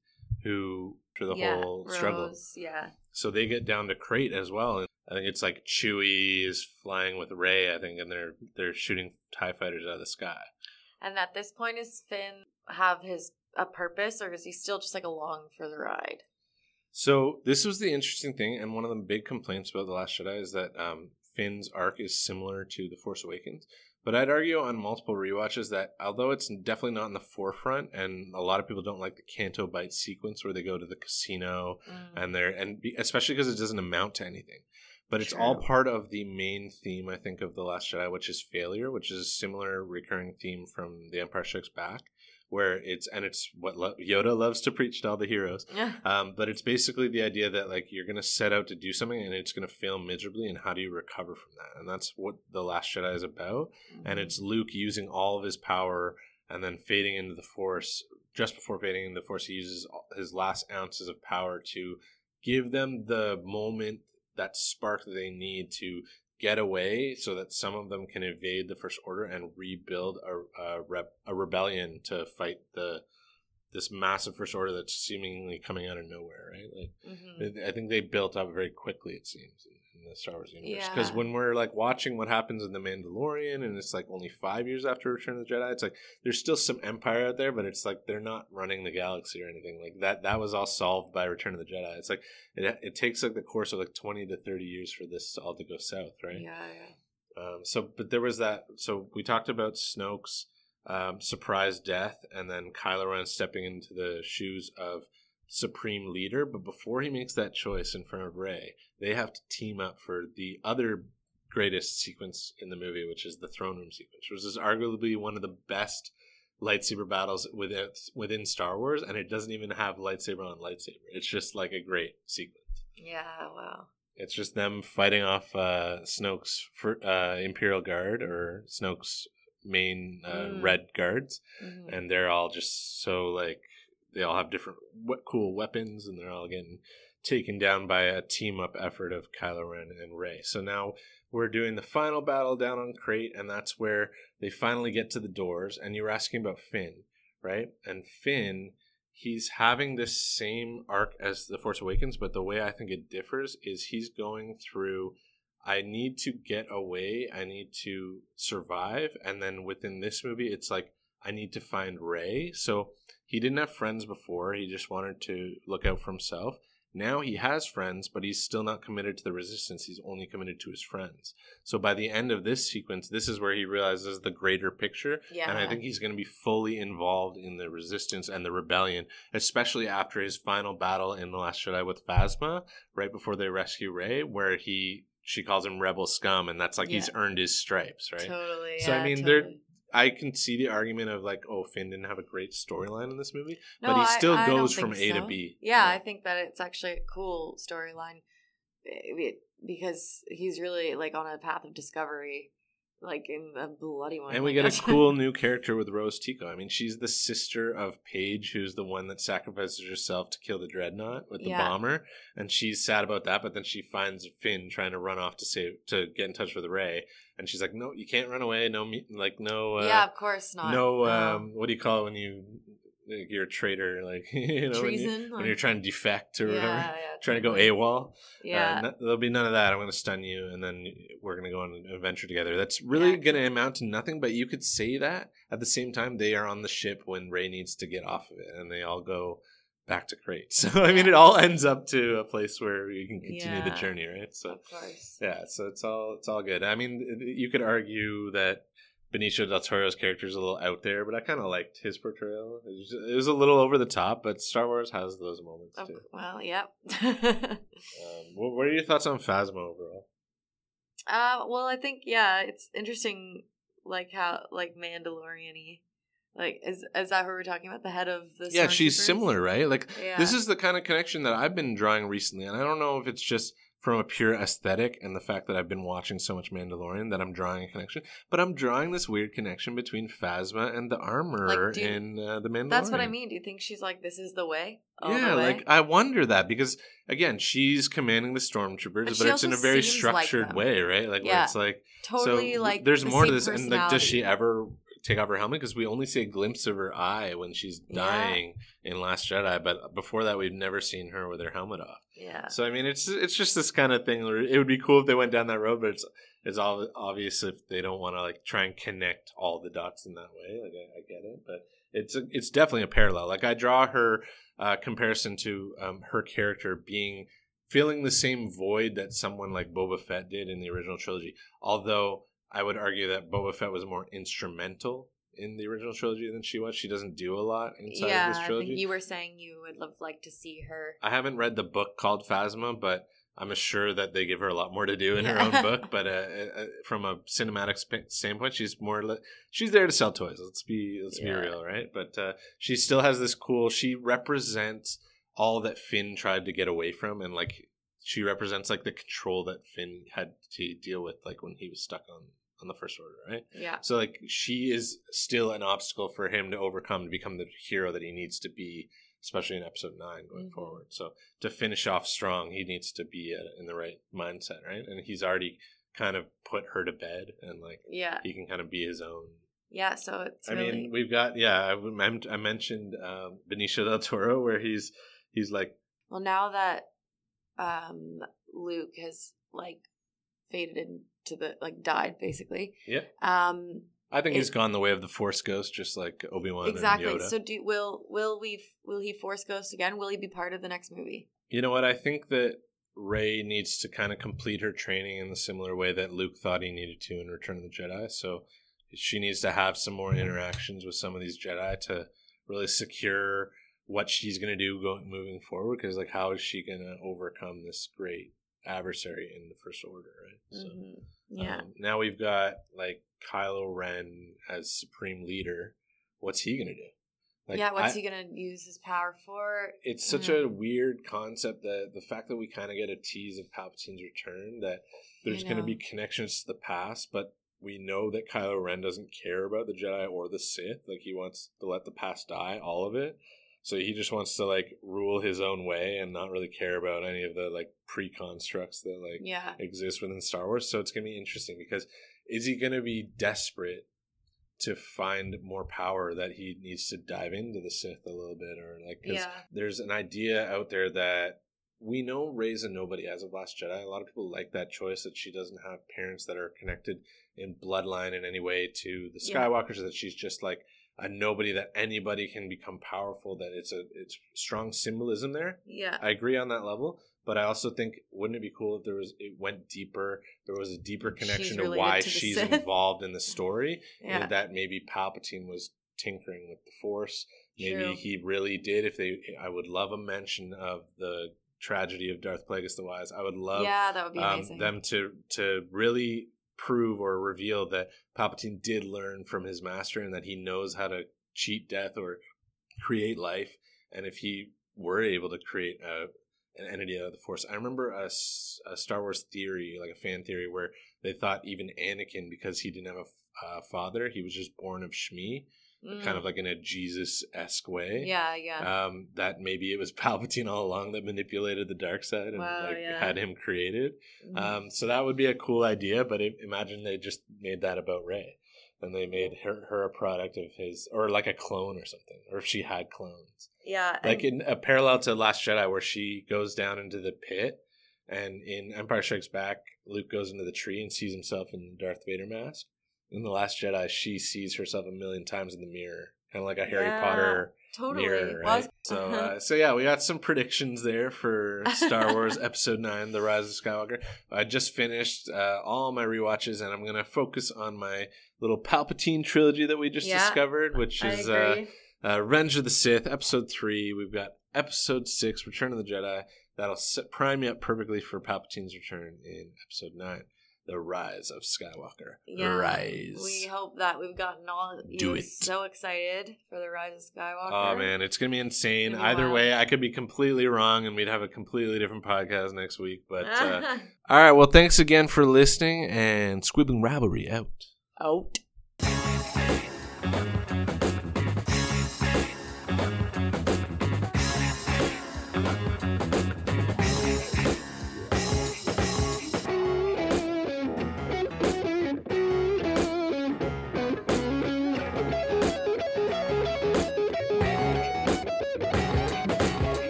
who through the yeah, whole struggle. Yeah So they get down to Crait as well, and I think it's like Chewie is flying with Rey. I think, and they're they're shooting Tie fighters out of the sky. and at this point is Finn have his a purpose or is he still just like along for the ride So this was the interesting thing, and one of the big complaints about the Last Jedi is that um, Finn's arc is similar to the Force Awakens. But I'd argue on multiple rewatches that although it's definitely not in the forefront, and a lot of people don't like the Canto Bight sequence where they go to the casino Mm. and they're and especially because it doesn't amount to anything. But it's all part of the main theme, I think, of the Last Jedi, which is failure, which is a similar recurring theme from The Empire Strikes Back, where it's and it's what lo- Yoda loves to preach to all the heroes. yeah Um, but it's basically the idea that like you're gonna set out to do something and it's gonna fail miserably, and how do you recover from that? And that's what the Last Jedi is about. And it's Luke using all of his power and then fading into the Force. Just before fading into the Force, he uses his last ounces of power to give them the moment, that spark that they need to get away so that some of them can evade the First Order and rebuild a a, rep, a rebellion to fight the this massive First Order that's seemingly coming out of nowhere, right? Like Mhm. I think they built up very quickly. It seems the Star Wars universe because Yeah. when we're like watching what happens in the Mandalorian, and it's like only five years after Return of the Jedi, it's like there's still some Empire out there, but it's like they're not running the galaxy or anything like that. That was all solved by Return of the Jedi. It's like it it takes like the course of like twenty to thirty years for this all to go south, right? Yeah, yeah. Um, so, but there was that. So we talked about Snoke's um, surprise death, and then Kylo Ren stepping into the shoes of Supreme Leader. But before he makes that choice in front of Rey, they have to team up for the other greatest sequence in the movie, which is the throne room sequence, which is arguably one of the best lightsaber battles within within Star Wars, and it doesn't even have lightsaber on lightsaber. It's just like a great sequence. Yeah, wow. It's just them fighting off uh, Snoke's fir- uh, Imperial Guard or Snoke's main uh, Mm. Red Guards, Mhm. and they're all just so like they all have different we- cool weapons, and they're all getting taken down by a team up effort of Kylo Ren and Rey. So now we're doing the final battle down on Crait, and that's where they finally get to the doors. And you were asking about Finn, right? And Finn, he's having this same arc as The Force Awakens, but the way I think it differs is he's going through. I need to get away. I need to survive, and then within this movie, it's like I need to find Rey. So he didn't have friends before. He just wanted to look out for himself. Now he has friends, but he's still not committed to the resistance. He's only committed to his friends. So by the end of this sequence, this is where he realizes the greater picture. Yeah. And I think he's going to be fully involved in the resistance and the rebellion, especially after his final battle in The Last Jedi with Phasma, right before they rescue Rey, where he she calls him rebel scum, and that's like he's earned his stripes, right? Totally. So, I yeah, mean, they're- totally. I can see the argument of like, oh, Finn didn't have a great storyline in this movie, No, but he still I don't goes from A to. B. Yeah, I think that it's actually a cool storyline eh, because he's really like on a path of discovery, like in a bloody one. And we get a cool new character with Rose Tico. I mean, she's the sister of Paige, who's the one that sacrifices herself to kill the dreadnought with the Yeah. bomber, and she's sad about that. But then she finds Finn trying to run off to save to get in touch with Rey, and she's like, "No, you can't run away. No, me- like no, uh, yeah, of course not. no. No. Um, what do you call it when you like, you're a traitor? Like you know, when, you, treason. when you're trying to defect or yeah, whatever." yeah, Trying to go. AWOL. Yeah, Uh, no- there'll be none of that. I'm going to stun you, and then we're going to go on an adventure together. That's really Yeah. going to amount to nothing, but you could say that. At the same time, they are on the ship when Rey needs to get off of it, and they all go back to Crait. So, I mean, it all ends up to a place where you can continue the journey, right? So, yeah, so it's all it's all good. I mean, you could argue that Benicio del Toro's character is a little out there, but I kind of liked his portrayal. It was, it was a little over the top, but Star Wars has those moments too. well, yep. Um, what, what are your thoughts on Phasma overall? Uh, well, I think yeah, it's interesting, like how like Mandalorian-y. Like, is is that who we're talking about? The head of the yeah, she's similar, right? Like Yeah. this is the kind of connection that I've been drawing recently, and I don't know if it's just from a pure aesthetic and the fact that I've been watching so much Mandalorian that I'm drawing a connection, but I'm drawing this weird connection between Phasma and the armor Like, you- in uh, the Mandalorian. That's what I mean. Do you think she's like, this is the way? The yeah, way? like I wonder that because again, she's commanding the stormtroopers, But but, it's in a very seems like structured way, right? Like where Yeah. it's like totally so like there's the more to this, and like, does she ever take off her helmet? Because we only see a glimpse of her eye when she's Yeah. dying in Last Jedi, but before that, we've never seen her with her helmet off. Yeah. So I mean, it's it's just this kind of thing. Where it would be cool if they went down that road, but it's it's all obvious if they don't want to like try and connect all the dots in that way. Like I, I get it, but it's a, it's definitely a parallel. Like I draw her uh, comparison to um, her character being feeling the same void that someone like Boba Fett did in the original trilogy. Although I would argue that Boba Fett was more instrumental in the original trilogy than she was. She doesn't do a lot inside yeah, of this I trilogy. think you were saying you would love like to see her. I haven't read the book called Phasma, but I'm sure that they give her a lot more to do in her own book. But uh, uh, from a cinematic sp- standpoint, she's more li- she's there to sell toys. Let's be let's be real, right? But uh, she still has this cool. She represents all that Finn tried to get away from, and like she represents like the control that Finn had to deal with, like when he was stuck on on the First Order, right? Yeah. So like she is still an obstacle for him to overcome to become the hero that he needs to be, especially in episode nine going Mhm. forward. So to finish off strong, he needs to be in the right mindset, right? And he's already kind of put her to bed and like Yeah. he can kind of be his own. Yeah. So it's I really mean, we've got yeah. I, I I mentioned um, Benicio del Toro where he's he's like well now that um Luke has like faded into the like died basically. yeah. Um I think It- he's gone the way of the Force Ghost, just like Obi Wan exactly. and Yoda. So do will will we will he force ghost again? Will he be part of the next movie? You know what? I think that Rey needs to kind of complete her training in the similar way that Luke thought he needed to in Return of the Jedi. So she needs to have some more interactions with some of these Jedi to really secure what she's going to do going moving forward. Because like, how is she going to overcome this great adversary in the First Order? Right. So Mhm. Yeah. um, now we've got like Kylo Ren as supreme leader. What's he going to do? Like, yeah, what's I- he gonna use his power for? it's such Mhm. a weird concept that the fact that we kind of get a tease of Palpatine's return that there's going to be connections to the past, but we know that Kylo Ren doesn't care about the Jedi or the Sith. Like he wants to let the past die, all of it. So he just wants to like rule his own way and not really care about any of the like pre-constructs that like Yeah. exist within Star Wars. So it's going to be interesting because is he going to be desperate to find more power that he needs to dive into the Sith a little bit, or like 'cause Yeah. there's an idea out there that we know Rey's a nobody as of Last Jedi. A lot of people like that choice that she doesn't have parents that are connected in bloodline in any way to the Yeah. Skywalkers. That she's just like a nobody that anybody can become powerful. That it's a it's strong symbolism there. Yeah. I agree on that level, but I also think wouldn't it be cool if there was it went deeper, there was a deeper connection to why to she's Sith. involved in the story, Yeah. and that maybe Palpatine was tinkering with the Force. Maybe True. he really did. If they, I would love a mention of the tragedy of Darth Plagueis the Wise. I would love yeah, that would be um, amazing. them to to really prove or reveal that Palpatine did learn from his master and that he knows how to cheat death or create life. And if he were able to create a, an entity out of the Force, I remember a Star Wars theory, like a fan theory, where they thought even Anakin, because he didn't have a, uh, father, he was just born of Shmi, Mm. kind of like in a Jesus esque way Yeah, yeah. um, that maybe it was Palpatine all along that manipulated the dark side and Wow, like, yeah. had him created. Mhm. Um, so that would be a cool idea, but i imagine they just made that about Rey, and they made her her a product of his, or like a clone or something, or if she had clones, yeah. like in a parallel to Last Jedi, where she goes down into the pit, and in Empire Strikes Back, Luke goes into the tree and sees himself in the Darth Vader mask. In the Last Jedi, she sees herself a million times in the mirror, kind of like a Harry Yeah, Potter totally. mirror, right? was- So, uh, so yeah, we got some predictions there for Star Wars Episode Nine: The Rise of Skywalker. I just finished uh, all my rewatches, and I'm gonna focus on my little Palpatine trilogy that we just Yeah, discovered, which is uh, uh, Revenge of the Sith, Episode Three. We've got Episode Six, Return of the Jedi. That'll set, prime you up perfectly for Palpatine's return in Episode Nine, The Rise of Skywalker. yeah. Rise. We hope that we've gotten all you Do it. so excited for the Rise of Skywalker. Oh man, it's gonna be insane. Gonna be Either wild. way, I could be completely wrong, and we'd have a completely different podcast next week. But uh, all right, well, thanks again for listening, and Squibbling Rivalry out. out.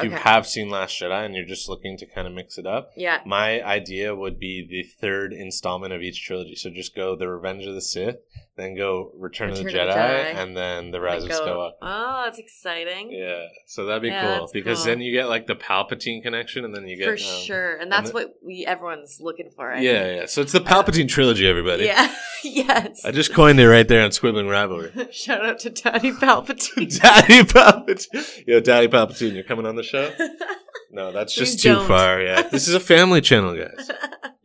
If you okay. have seen Last Jedi and you're just looking to kind of mix it up, yeah, my idea would be the third installment of each trilogy. So just go The Revenge of the Sith, then go Return, of the Return Jedi, of the Jedi. and then The Rise Like of go- Skywalker. Oh, that's exciting. Yeah, so that'd be Yeah, cool because cool. then you get like the Palpatine connection, and then you get for um, sure, and that's the- what we everyone's looking for. I Yeah, yeah. So it's the Palpatine trilogy, everybody. Yeah. yes. I just coined it right there on Squibbling Rivalry. Shout out to Daddy Palpatine. Daddy Palpatine. Yo, Daddy Palpatine, you're coming on the show? No, that's just too don't. far. Yeah. This is a family channel, guys.